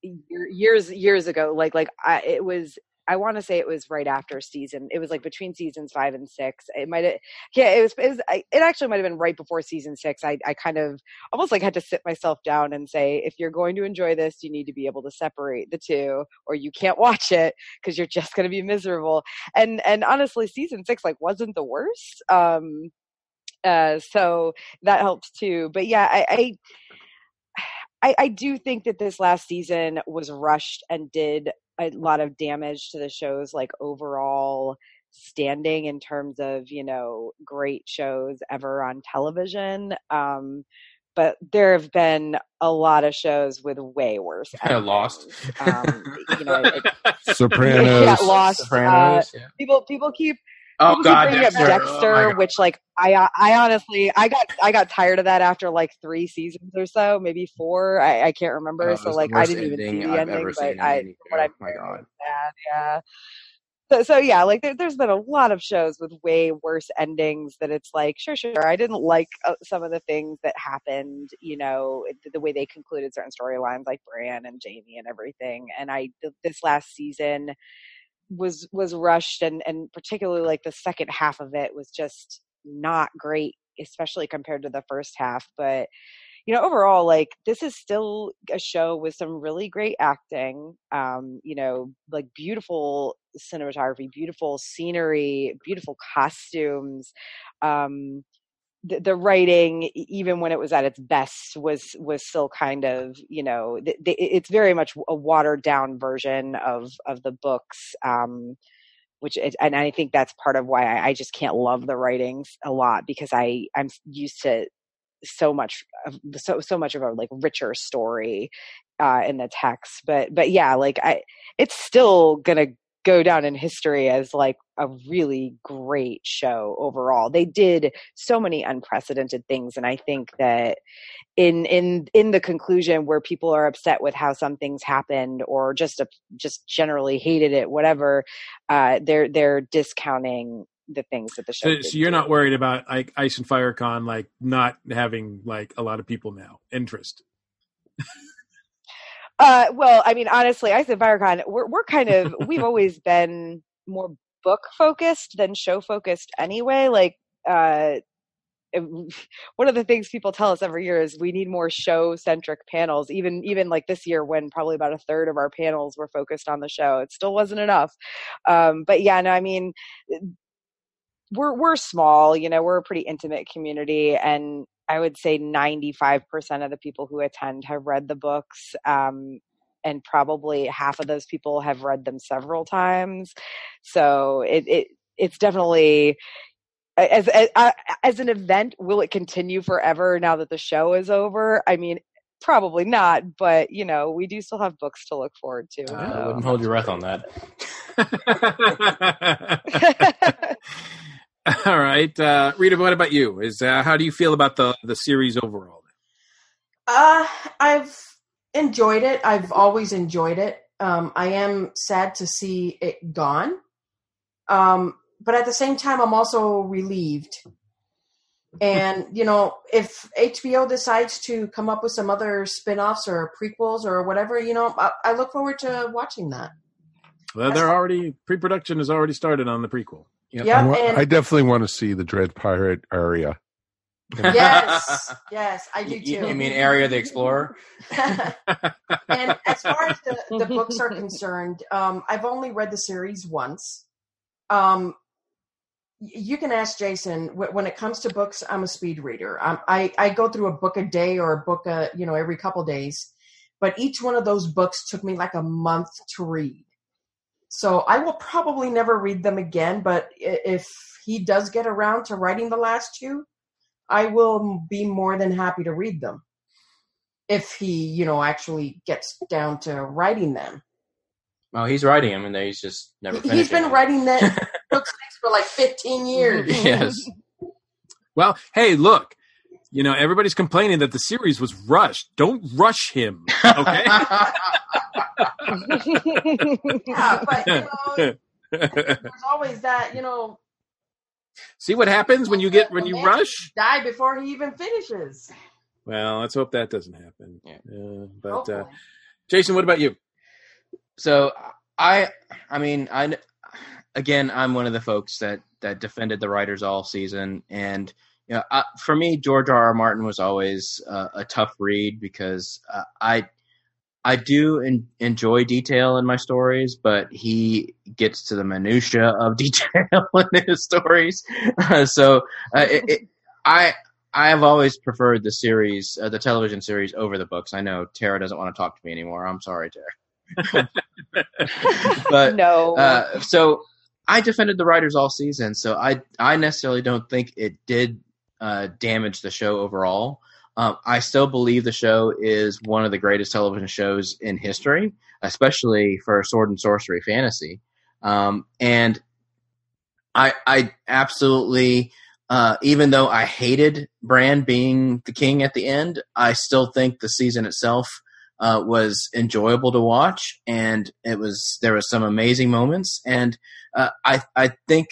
Year- years years ago. Like like I it was. I want to say it was right after season. It was like between seasons five and six. It might have, yeah. It was. It, was, it actually might have been right before season six. I, I kind of almost like had to sit myself down and say, if you're going to enjoy this, you need to be able to separate the two, or you can't watch it because you're just going to be miserable. And and honestly, season six like wasn't the worst. Um, uh, so that helped too. But yeah, I, I I, I do think that this last season was rushed and did a lot of damage to the show's like overall standing in terms of you know great shows ever on television um but there have been a lot of shows with way worse Lost. um you know it, Sopranos. yeah, lost Sopranos, uh, yeah. people people keep Oh keep God, bringing up Dexter. Oh, Dexter, which like I I honestly I got I got tired of that after like three seasons or so, maybe four. I, I can't remember. Oh, so like I didn't even see the I've ending, but I what. I'm My God. bad. Yeah. So, so yeah, like there, there's been a lot of shows with way worse endings that it's like, sure, sure. I didn't like uh, some of the things that happened, you know, the, way they concluded certain storylines, like Bran and Jaime and everything. And I, th- this last season was was rushed, and and particularly like the second half of it was just not great, especially compared to the first half. But you know, overall, like this is still a show with some really great acting. Um, you know, like beautiful cinematography, beautiful scenery, beautiful costumes. Um, the, the writing, even when it was at its best, was was still kind of you know, th- th- it's very much a watered down version of of the books. Um, which and I think that's part of why I, I just can't love the writings a lot because I I'm used to so much of so so much of a like richer story uh in the text but but yeah like i it's still gonna go down in history as like a really great show overall they did so many unprecedented things and i think that in in in the conclusion where people are upset with how some things happened or just a, just generally hated it whatever uh they're they're discounting the things that the show So, so you're too. not worried about like Ice and Fire Con like not having like a lot of people now interest. Uh, well, I mean, honestly, I said FireCon. We're we're kind of we've always been more book focused than show focused anyway. Like, uh, one of the things people tell us every year is we need more show centric panels. Even even like this year, when probably about a third of our panels were focused on the show, it still wasn't enough. Um, but yeah, no, I mean, we're we're small. You know, we're a pretty intimate community, and I would say ninety five percent of the people who attend have read the books. Um, and probably half of those people have read them several times. So it, it it's definitely as, as as an event. Will it continue forever now that the show is over? I mean, probably not. But you know, we do still have books to look forward to. Uh, I wouldn't hold your breath on that. All right, uh, Rita. What about you? Is uh, how do you feel about the the series overall? Uh, I've enjoyed it. I've always enjoyed it. Um, I am sad to see it gone. Um, but at the same time, I'm also relieved. And, you know, if HBO decides to come up with some other spin offs or prequels or whatever, you know, I, I look forward to watching that. Well, they're already pre-production has already started on the prequel. Yep. Yeah, I, wa- and- I definitely want to see the Dread Pirate Arya. Yes, yes, I do You, too. you mean Arya the Explorer? and as far as the, the books are concerned, um, I've only read the series once. Um, you can ask Jason when it comes to books. I'm a speed reader. I'm, I I go through a book a day or a book a you know every couple days, but each one of those books took me like a month to read. So I will probably never read them again. But if he does get around to writing the last two, I will be more than happy to read them. If he you know actually gets down to writing them. Well, he's writing them, and he's just never. He's been them. writing that book six for like 15 years. Yes. Well, hey, look, you know everybody's complaining that the series was rushed. Don't rush him, okay? yeah, but you know, there's always that, you know, See what happens when you get when you rush. die before he even finishes. Well, let's hope that doesn't happen. Yeah. Uh, but uh, Jason, what about you? So I, I mean, I again, I'm one of the folks that that defended the writers all season, and you know, I, for me, George R. R. Martin was always uh, a tough read because uh, I. I do en- enjoy detail in my stories, but he gets to the minutia of detail in his stories. Uh, so uh, it, it, I I have always preferred the series, uh, the television series, over the books. I know Tara doesn't want to talk to me anymore. I'm sorry, Tara. but no. uh, so I defended the writers all season, so I I necessarily don't think it did uh, damage the show overall. Um, I still believe the show is one of the greatest television shows in history, especially for sword and sorcery fantasy. Um, and I I absolutely uh, even though I hated Bran being the king at the end, I still think the season itself uh, was enjoyable to watch, and it was there was some amazing moments, and uh, I I think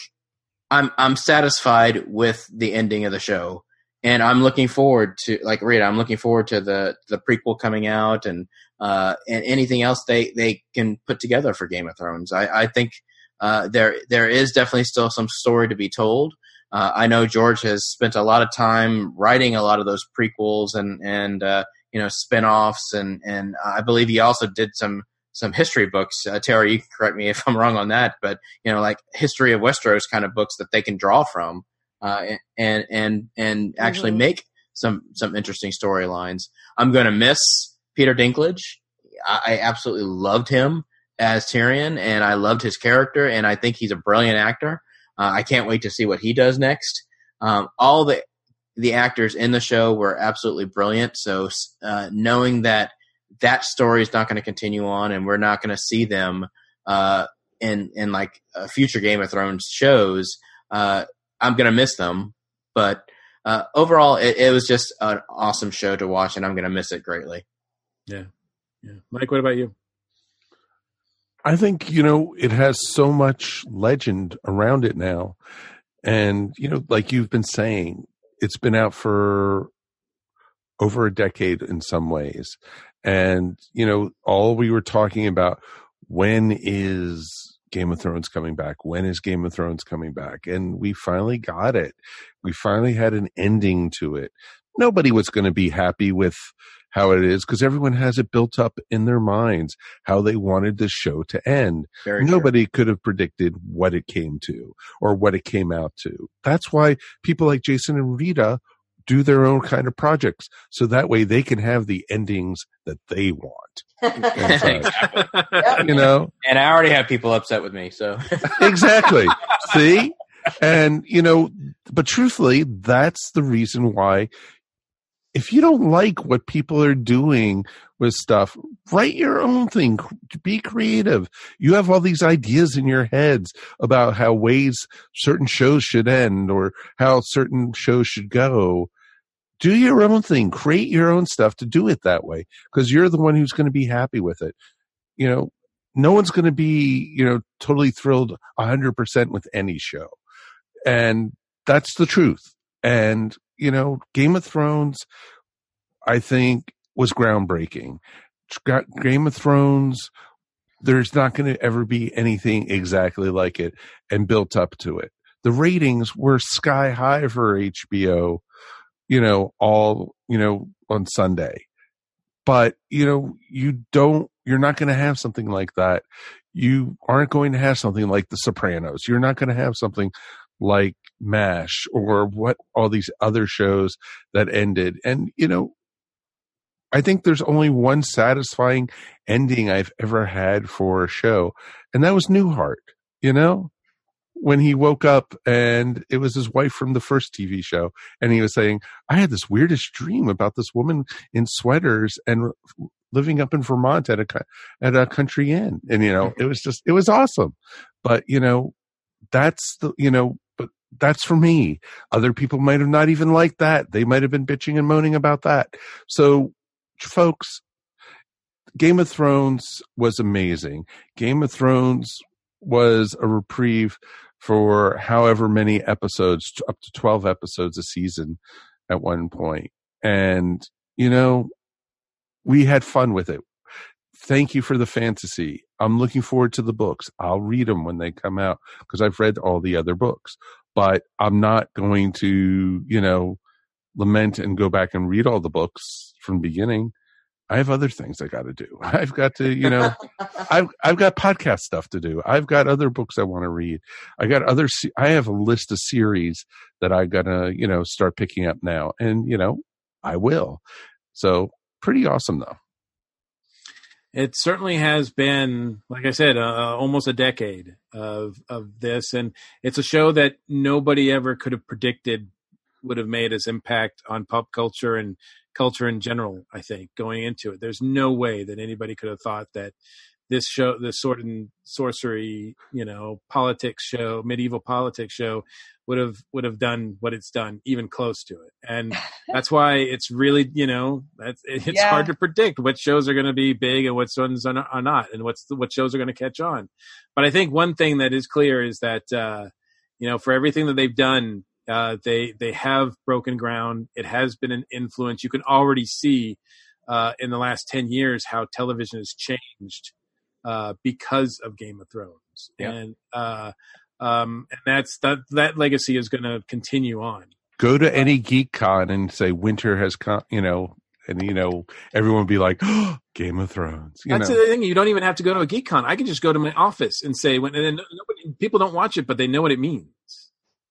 I'm I'm satisfied with the ending of the show, and I'm looking forward to like Rita, I'm looking forward to the the prequel coming out, and uh, and anything else they they can put together for Game of Thrones. I I think uh, there there is definitely still some story to be told. Uh, I know George has spent a lot of time writing a lot of those prequels and and uh, you know spin-offs and and I believe he also did some some history books. Uh, Tara, you can correct me if I'm wrong on that, but you know like history of Westeros kind of books that they can draw from uh, and and and actually Mhm. make some some interesting storylines. I'm going to miss Peter Dinklage. I, I absolutely loved him as Tyrion, and I loved his character, and I think he's a brilliant actor. Uh, I can't wait to see what he does next. Um, all the the actors in the show were absolutely brilliant. So uh, knowing that that story is not going to continue on, and we're not going to see them uh, in in like uh, future Game of Thrones shows, uh, I'm going to miss them. But uh, overall, it, it was just an awesome show to watch, and I'm going to miss it greatly. Yeah, yeah. Mike, what about you? I think, you know, it has so much legend around it now. And, you know, like you've been saying, it's been out for over a decade in some ways. And, you know, all we were talking about when is Game of Thrones coming back? When is Game of Thrones coming back? And we finally got it. We finally had an ending to it. Nobody was going to be happy with how it is because everyone has it built up in their minds how they wanted the show to end. Very true. Nobody could have predicted what it came to or what it came out to. That's why people like Jason and Rita do their own kind of projects so that way they can have the endings that they want. exactly. You know? And I already have people upset with me, so exactly. See? And, you know, but truthfully, that's the reason why if you don't like what people are doing with stuff, write your own thing. Be creative. You have all these ideas in your heads about how ways certain shows should end or how certain shows should go. Do your own thing. Create your own stuff to do it that way because you're the one who's going to be happy with it. You know, no one's going to be, you know, totally thrilled 100% with any show. And that's the truth. And, you know, Game of Thrones, I think, was groundbreaking. Game of Thrones, there's not going to ever be anything exactly like it and built up to it. The ratings were sky high for HBO, you know, all, you know, on Sunday. But, you know, you don't, you're not going to have something like that. You aren't going to have something like The Sopranos. You're not going to have something like MASH or what all these other shows that ended. And, you know, I think there's only one satisfying ending I've ever had for a show, and that was Newhart, you know? When he woke up and it was his wife from the first TV show, and he was saying, I had this weirdest dream about this woman in sweaters and living up in Vermont at a at a country inn, and you know it was just it was awesome. But you know that's the you know but that's for me. Other people might have not even liked that. They might have been bitching and moaning about that. So, folks, Game of Thrones was amazing. Game of Thrones was a reprieve for however many episodes, up to 12 episodes a season at one point. And, you know, we had fun with it. Thank you for the fantasy. I'm looking forward to the books. I'll read them when they come out because I've read all the other books, but I'm not going to, you know, lament and go back and read all the books from the beginning. I have other things I got to do. I've got to, you know, I've I've got podcast stuff to do. I've got other books I want to read. I got other. I have a list of series that I gotta, you know, start picking up now, and you know, I will. So pretty awesome though. It certainly has been, like I said, uh, almost a decade of of this, and it's a show that nobody ever could have predicted would have made its impact on pop culture and culture in general. I think going into it, there's no way that anybody could have thought that this show, this sword and sorcery, you know, politics show, medieval politics show, would have would have done what it's done, even close to it. And that's why it's really, you know, that's it's Yeah. hard to predict what shows are going to be big and what ones are not, and what's the, what shows are going to catch on. But I think one thing that is clear is that uh, you know, for everything that they've done, uh, they they have broken ground. It has been an influence. You can already see uh, in the last ten years how television has changed uh, because of Game of Thrones, Yeah. and uh, um, and that's that that legacy is going to continue on. Go to any geek con and say winter has come, you know, and you know everyone will be like, oh, Game of Thrones. You That's know, the thing. You don't even have to go to a geek con. I can just go to my office and say when and then nobody, people don't watch it, but they know what it means.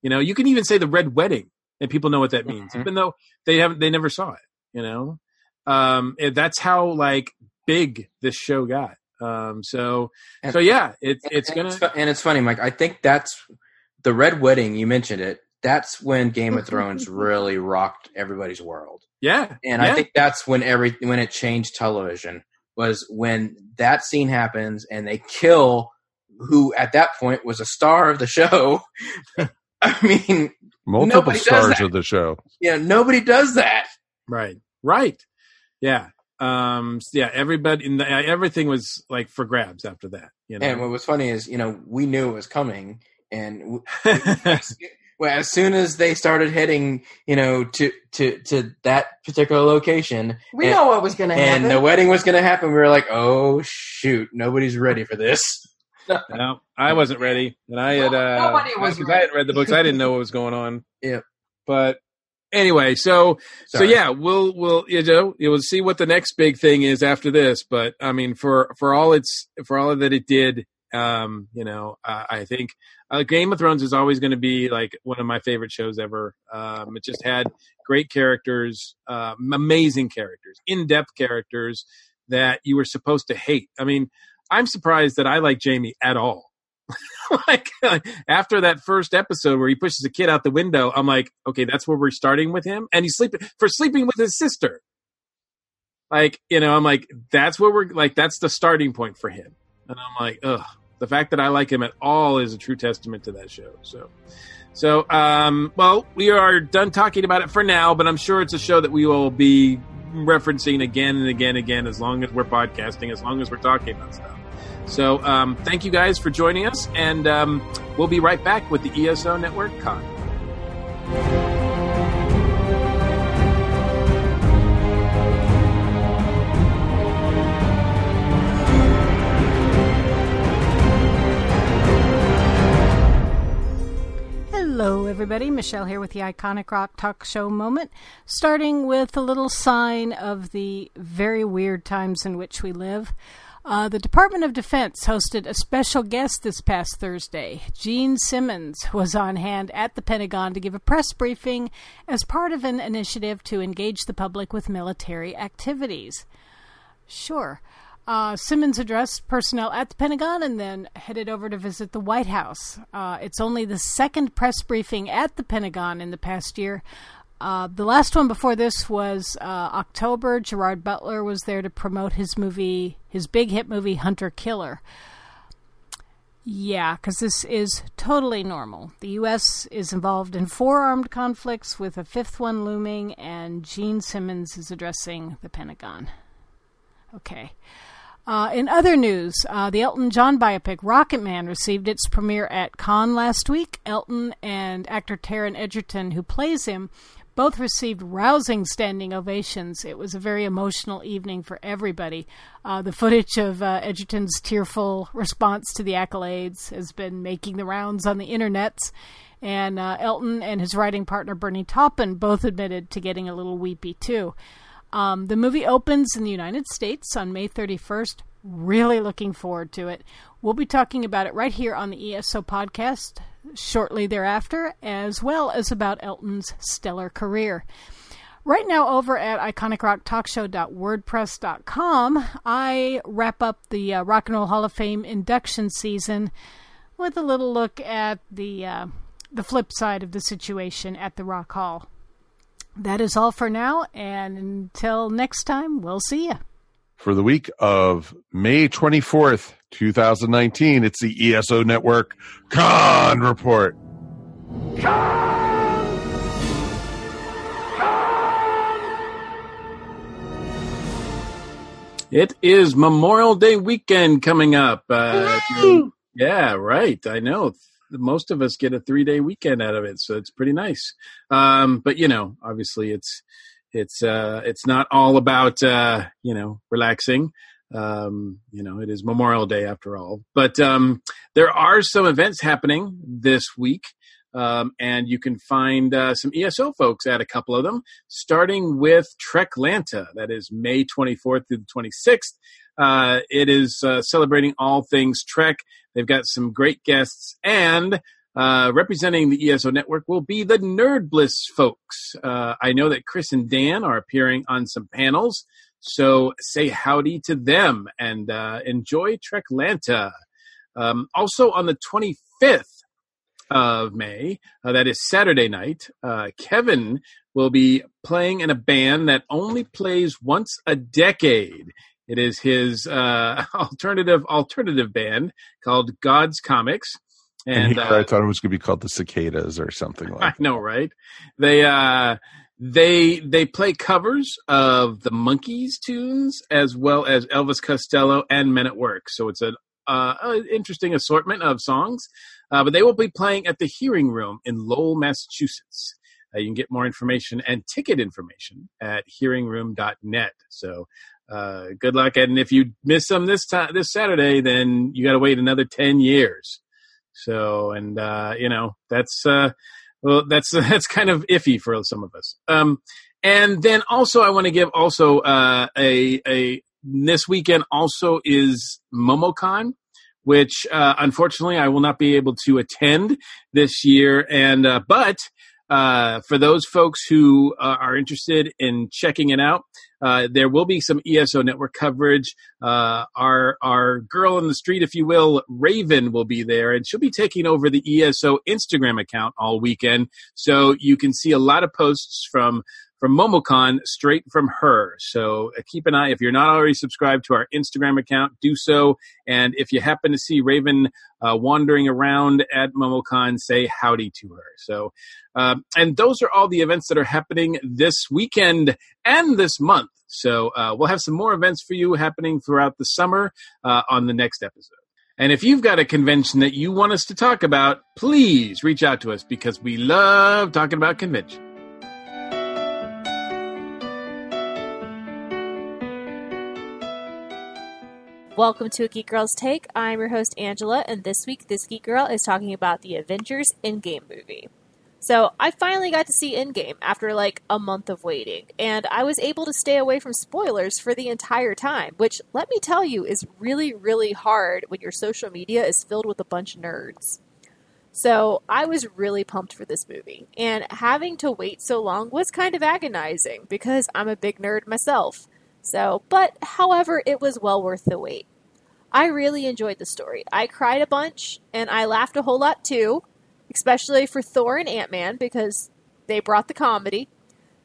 You know, you can even say the red wedding, and people know what that means, Mhm. even though they haven't they never saw it. You know, um, and that's how like big this show got. Um, so And- so yeah, it's And- it's gonna. fu- and it's funny, Mike. I think that's the Red Wedding. You mentioned it. That's when Game of Thrones really rocked everybody's world, Yeah, and yeah. I think that's when every when it changed television was when that scene happens and they kill who at that point was a star of the show. I mean, multiple stars of the show. Yeah, nobody does that. Right. Right. Yeah. Um. Yeah. Everybody. In the, everything was like for grabs after that. You know. And what was funny is, you know, we knew it was coming, and w- well, as soon as they started heading, you know, to to to that particular location, We and, know what was going to happen. and the wedding was going to happen, we were like, "Oh shoot, nobody's ready for this." No, I wasn't ready, and I had. Uh, Nobody was I hadn't read the books. I didn't know what was going on. Yeah. But anyway, so so yeah, we'll we'll you know you'll see what the next big thing is after this. But I mean, for for all it's for all that it did, um, you know, uh, I think uh, Game of Thrones is always going to be like one of my favorite shows ever. Um, it just had great characters, uh, amazing characters, in depth characters that you were supposed to hate. I mean, I'm surprised that I like Jaime at all. like after that first episode where he pushes a kid out the window, I'm like, okay, that's where we're starting with him, and he's sleeping for sleeping with his sister. Like, you know, I'm like, that's where we're like, that's the starting point for him, and I'm like, ugh. The fact that I like him at all is a true testament to that show. So, so, um, well, we are done talking about it for now, but I'm sure it's a show that we will be referencing again and again and again as long as we're podcasting, as long as we're talking about stuff. So, um, thank you guys for joining us, and um, we'll be right back with the ESO Network Con. Hello, everybody. Michelle here with the Iconic Rock Talk Show moment, starting with a little sign of the very weird times in which we live. Uh, the Department of Defense hosted a special guest this past Thursday. Gene Simmons was on hand at the Pentagon to give a press briefing as part of an initiative to engage the public with military activities. Sure. Uh, Simmons addressed personnel at the Pentagon and then headed over to visit the White House. Uh, it's only the second press briefing at the Pentagon in the past year. Uh, the last one before this was uh, October. Gerard Butler was there to promote his movie, his big hit movie, Hunter Killer. Yeah, because this is totally normal. The U.S. is involved in four armed conflicts with a fifth one looming, and Gene Simmons is addressing the Pentagon. Okay. Uh, in other news, uh, the Elton John biopic Rocketman received its premiere at Cannes last week. Elton and actor Taron Egerton, who plays him, both received rousing standing ovations. It was a very emotional evening for everybody. Uh, the footage of uh, Egerton's tearful response to the accolades has been making the rounds on the internets. And uh, Elton and his writing partner Bernie Taupin both admitted to getting a little weepy too. Um, the movie opens in the United States on May 31st. Really looking forward to it. We'll be talking about it right here on the ESO podcast shortly thereafter, as well as about Elton's stellar career. Right now, over at iconicrocktalkshow.wordpress.com, I wrap up the uh, Rock and Roll Hall of Fame induction season with a little look at the uh, the flip side of the situation at the Rock Hall. That is all for now, and until next time, we'll see you. For the week of May 24th, 2019, it's the ESO Network Khan Report. Khan! It is Memorial Day weekend coming up. Uh, yeah, right. I know. Most of us get a three day weekend out of it, so it's pretty nice. Um, but you know, obviously, it's it's uh, it's not all about uh, you know relaxing. Um, you know, it is Memorial Day after all. But um, there are some events happening this week. Um, and you can find uh, some ESO folks at a couple of them, starting with Treklanta. That is May 24th through the 26th. Uh, it is uh, celebrating all things Trek. They've got some great guests, and uh, representing the ESO network will be the Nerd Bliss folks. Uh, I know that Chris and Dan are appearing on some panels, so say howdy to them and uh, enjoy Treklanta. Um, also on the 25th of May, uh, that is Saturday night, uh, Kevin will be playing in a band that only plays once a decade. It is his uh, alternative alternative band called God's Comics. And, And, here uh, I thought it was going to be called the Cicadas or something like that. I know, right? They uh they they play covers of the Monkees tunes as well as Elvis Costello and Men at Work. So it's an uh, interesting assortment of songs. Uh, but they will be playing at the Hearing Room in Lowell, Massachusetts. Uh, you can get more information and ticket information at hearingroom.net. So uh, good luck. And if you miss them this time this Saturday, then you got to wait another ten years. So, and uh, you know that's uh, well, that's that's kind of iffy for some of us. Um, and then also, I want to give also uh, a a this weekend also is MomoCon, which uh, unfortunately I will not be able to attend this year. And uh, but uh, for those folks who uh, are interested in checking it out, uh, there will be some ESO network coverage. Uh, our our girl in the street, if you will, Raven, will be there, and she'll be taking over the ESO Instagram account all weekend. So you can see a lot of posts from from MomoCon straight from her. So uh, keep an eye. If you're not already subscribed to our Instagram account, do so. And if you happen to see Raven uh, wandering around at MomoCon, say howdy to her. So, um, and those are all the events that are happening this weekend and this month. So uh, we'll have some more events for you happening throughout the summer uh, on the next episode. And if you've got a convention that you want us to talk about, please reach out to us because we love talking about convention. Welcome to a Geek Girl's Take. I'm your host, Angela, and this week, this Geek Girl is talking about the Avengers Endgame movie. So I finally got to see Endgame after like a month of waiting, and I was able to stay away from spoilers for the entire time, which, let me tell you, is really, really hard when your social media is filled with a bunch of nerds. So I was really pumped for this movie, and having to wait so long was kind of agonizing because I'm a big nerd myself. So, but however, it was well worth the wait. I really enjoyed the story. I cried a bunch, and I laughed a whole lot too especially for Thor and Ant Man because they brought the comedy.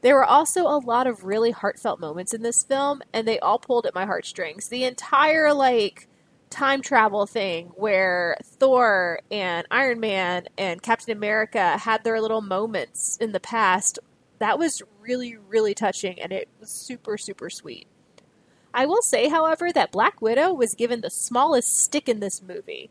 There were also a lot of really heartfelt moments in this film, and they all pulled at my heartstrings. The entire, like, time travel thing where Thor and Iron Man and Captain America had their little moments in the past, that was really, really touching, and it was super, super sweet. I will say, however, that Black Widow was given the smallest stick in this movie.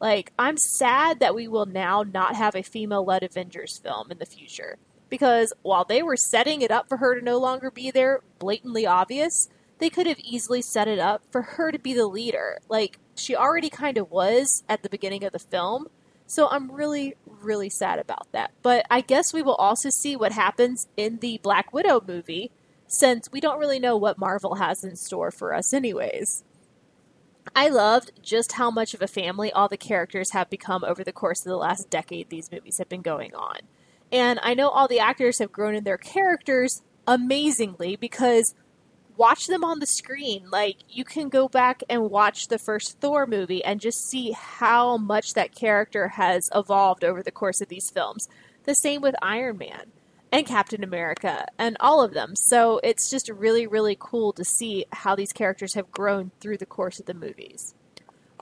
Like, I'm sad that we will now not have a female led Avengers film in the future. Because while they were setting it up for her to no longer be there, blatantly obvious, they could have easily set it up for her to be the leader. Like, she already kind of was at the beginning of the film. So I'm really, really sad about that. But I guess we will also see what happens in the Black Widow movie, since we don't really know what Marvel has in store for us, anyways. I loved just how much of a family all the characters have become over the course of the last decade these movies have been going on. And I know all the actors have grown in their characters amazingly because watch them on the screen. Like, you can go back and watch the first Thor movie and just see how much that character has evolved over the course of these films. The same with Iron Man and Captain America and all of them. So it's just really, really cool to see how these characters have grown through the course of the movies.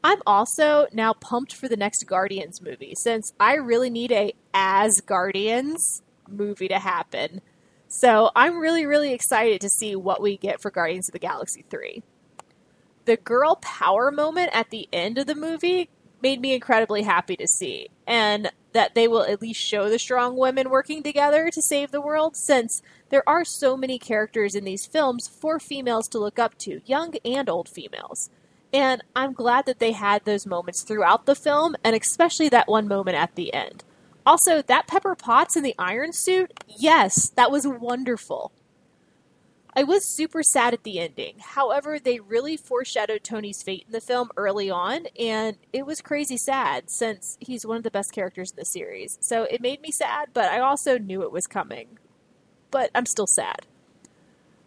I'm also now pumped for the next Guardians movie since I really need a as Guardians movie to happen. So I'm really, really excited to see what we get for Guardians of the Galaxy 3. The girl power moment at the end of the movie made me incredibly happy to see. And that they will at least show the strong women working together to save the world, since there are so many characters in these films for females to look up to, young and old females. And I'm glad that they had those moments throughout the film, and especially that one moment at the end. Also, that Pepper Potts in the iron suit, yes, that was wonderful. I was super sad at the ending. However, they really foreshadowed Tony's fate in the film early on, and it was crazy sad since he's one of the best characters in the series. So it made me sad, but I also knew it was coming. But I'm still sad.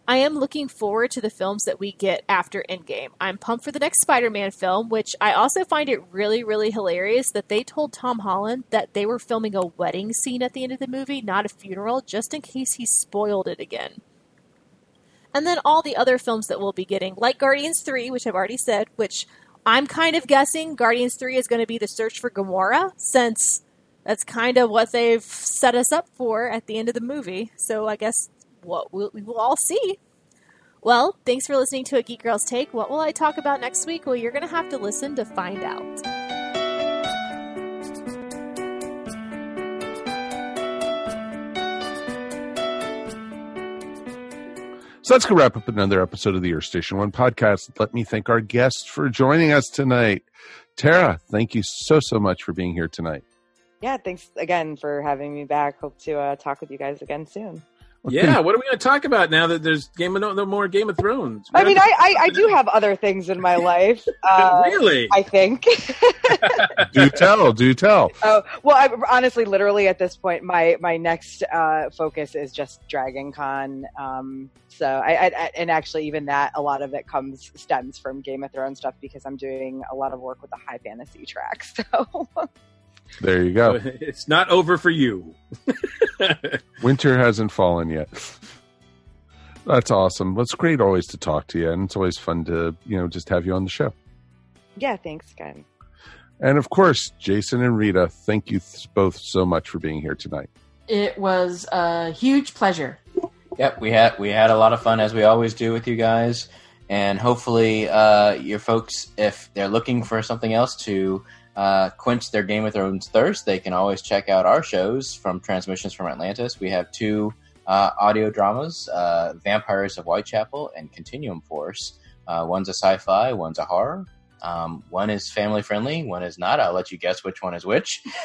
I am looking forward to the films that we get after Endgame. I'm pumped for the next Spider Man film, which I also find it really, really hilarious that they told Tom Holland that they were filming a wedding scene at the end of the movie, not a funeral, just in case he spoiled it again and then all the other films that we'll be getting, like Guardians 3, which I've already said, which I'm kind of guessing Guardians 3 is going to be the search for Gamora, since that's kind of what they've set us up for at the end of the movie. So I guess what we'll, we will all see. Well, thanks for listening to A Geek Girl's Take. What will I talk about next week? Well, you're going to have to listen to find out. So that's going to wrap up another episode of the Earth Station One podcast. Let me thank our guests for joining us tonight. Tara, thank you so, so much for being here tonight. Yeah, thanks again for having me back. Hope to uh, talk with you guys again soon. Yeah, what are we going to talk about now that there's Game of no, more Game of Thrones? I mean, I, I, I do have other things in my life. Uh, really? I think. do tell, do tell. Oh well, I, honestly, literally at this point, my my next uh, focus is just Dragon Con. Um, so I, I, and actually even that a lot of it comes stems from Game of Thrones stuff because I'm doing a lot of work with the high fantasy track. So. There you go. It's not over for you. Winter hasn't fallen yet. That's awesome. It's great always to talk to you, and it's always fun to you know just have you on the show. Yeah, thanks, again. And of course, Jason and Rita, thank you both so much for being here tonight. It was a huge pleasure. Yep, we had we had a lot of fun as we always do with you guys, and hopefully, uh, your folks, if they're looking for something else to uh, quench their Game of Thrones thirst, they can always check out our shows from Transmissions from Atlantis. We have two uh, audio dramas uh, Vampires of Whitechapel and Continuum Force. Uh, one's a sci fi, one's a horror. Um, one is family friendly, one is not. I'll let you guess which one is which.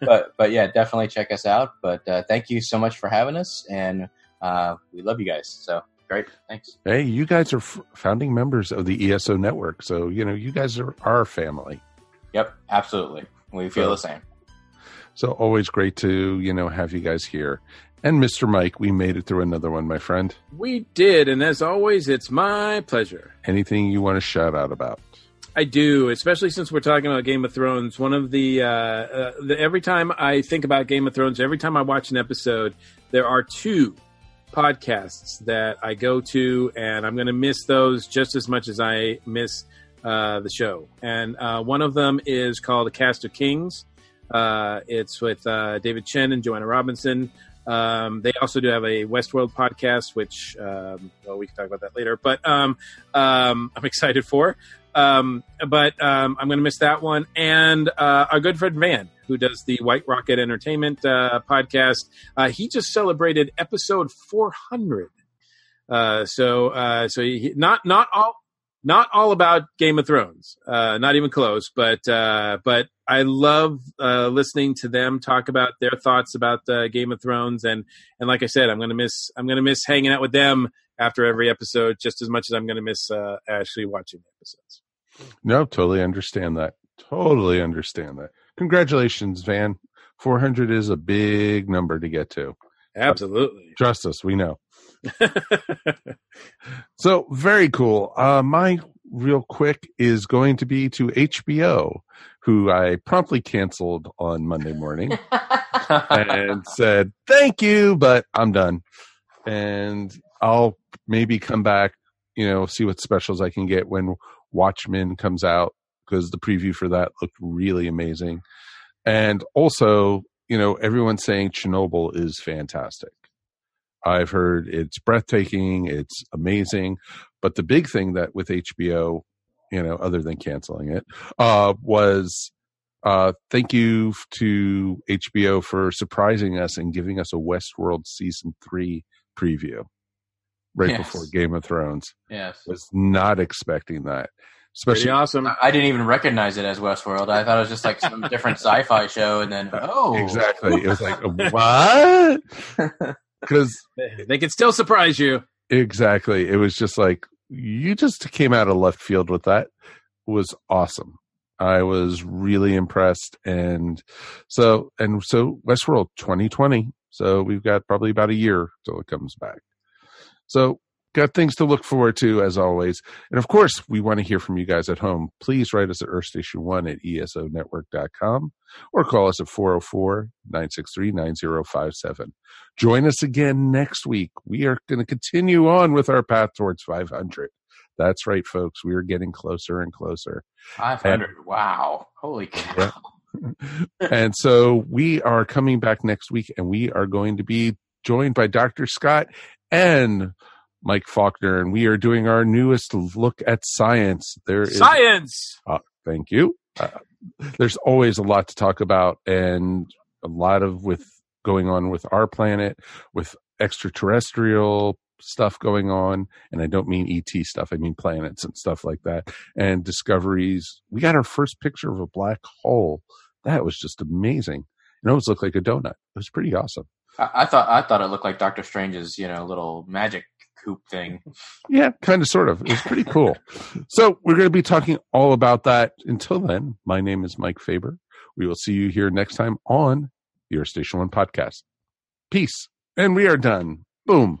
but but yeah, definitely check us out. But uh, thank you so much for having us, and uh, we love you guys. So great, thanks. Hey, you guys are f- founding members of the ESO network, so you know you guys are our family. Yep, absolutely. We feel So- the same. So always great to you know have you guys here. And Mr. Mike, we made it through another one, my friend. We did, and as always, it's my pleasure. Anything you want to shout out about? I do, especially since we're talking about Game of Thrones. One of the, uh, uh, the every time I think about Game of Thrones, every time I watch an episode, there are two podcasts that I go to, and I'm going to miss those just as much as I miss uh, the show. And uh, one of them is called The Cast of Kings. Uh, it's with uh, David Chen and Joanna Robinson. Um, they also do have a Westworld podcast, which um, well, we can talk about that later. But um, um, I'm excited for. Um, but um, I'm going to miss that one. And uh, our good friend Van, who does the White Rocket Entertainment uh, podcast, uh, he just celebrated episode 400. Uh, so, uh, so he, not not all not all about Game of Thrones, uh, not even close. But uh, but I love uh, listening to them talk about their thoughts about uh, Game of Thrones, and and like I said, I'm gonna miss I'm gonna miss hanging out with them after every episode just as much as I'm gonna miss uh, actually watching the episodes. No, totally understand that. Totally understand that. Congratulations, Van. 400 is a big number to get to. Absolutely. Trust us, we know. So very cool. Uh, my real quick is going to be to HBO, who I promptly canceled on Monday morning and said thank you, but I'm done, and I'll maybe come back. You know, see what specials I can get when Watchmen comes out because the preview for that looked really amazing, and also you know everyone's saying Chernobyl is fantastic. I've heard it's breathtaking, it's amazing. But the big thing that with HBO, you know, other than canceling it, uh, was uh, thank you to HBO for surprising us and giving us a Westworld season three preview right Yes. before Game of Thrones. Yes. Was not expecting that. Especially awesome. I I didn't even recognize it as Westworld. I thought it was just like some different sci-fi show, and then oh, Exactly. It was like what? Because they can still surprise you. Exactly. It was just like you just came out of left field with that. It was awesome. I was really impressed, and so and so Westworld 2020. So we've got probably about a year till it comes back. So got things to look forward to as always. And of course, we want to hear from you guys at home. Please write us at earthstation1 at esonetwork.com or call us at 404-963-9057. Join us again next week. We are going to continue on with our path towards 500. That's right, folks. We are getting closer and closer. five hundred. Wow, holy cow! and so we are coming back next week and we are going to be joined by Dr. Scott and Mike Faulkner, and we are doing our newest look at science. There is Science. Uh, thank you. Uh, there's always a lot to talk about, and a lot of with going on with our planet, with extraterrestrial stuff going on, and I don't mean ET stuff. I mean planets and stuff like that, and discoveries. We got our first picture of a black hole. That was just amazing. It almost looked like a donut. It was pretty awesome. I, I thought I thought it looked like Doctor Strange's, you know, little magic coop thing. Yeah, kind of, sort of. It was pretty cool. so we're going to be talking all about that. Until then, my name is Mike Faber. We will see you here next time on Earth Station One podcast. Peace, and we are done. Boom.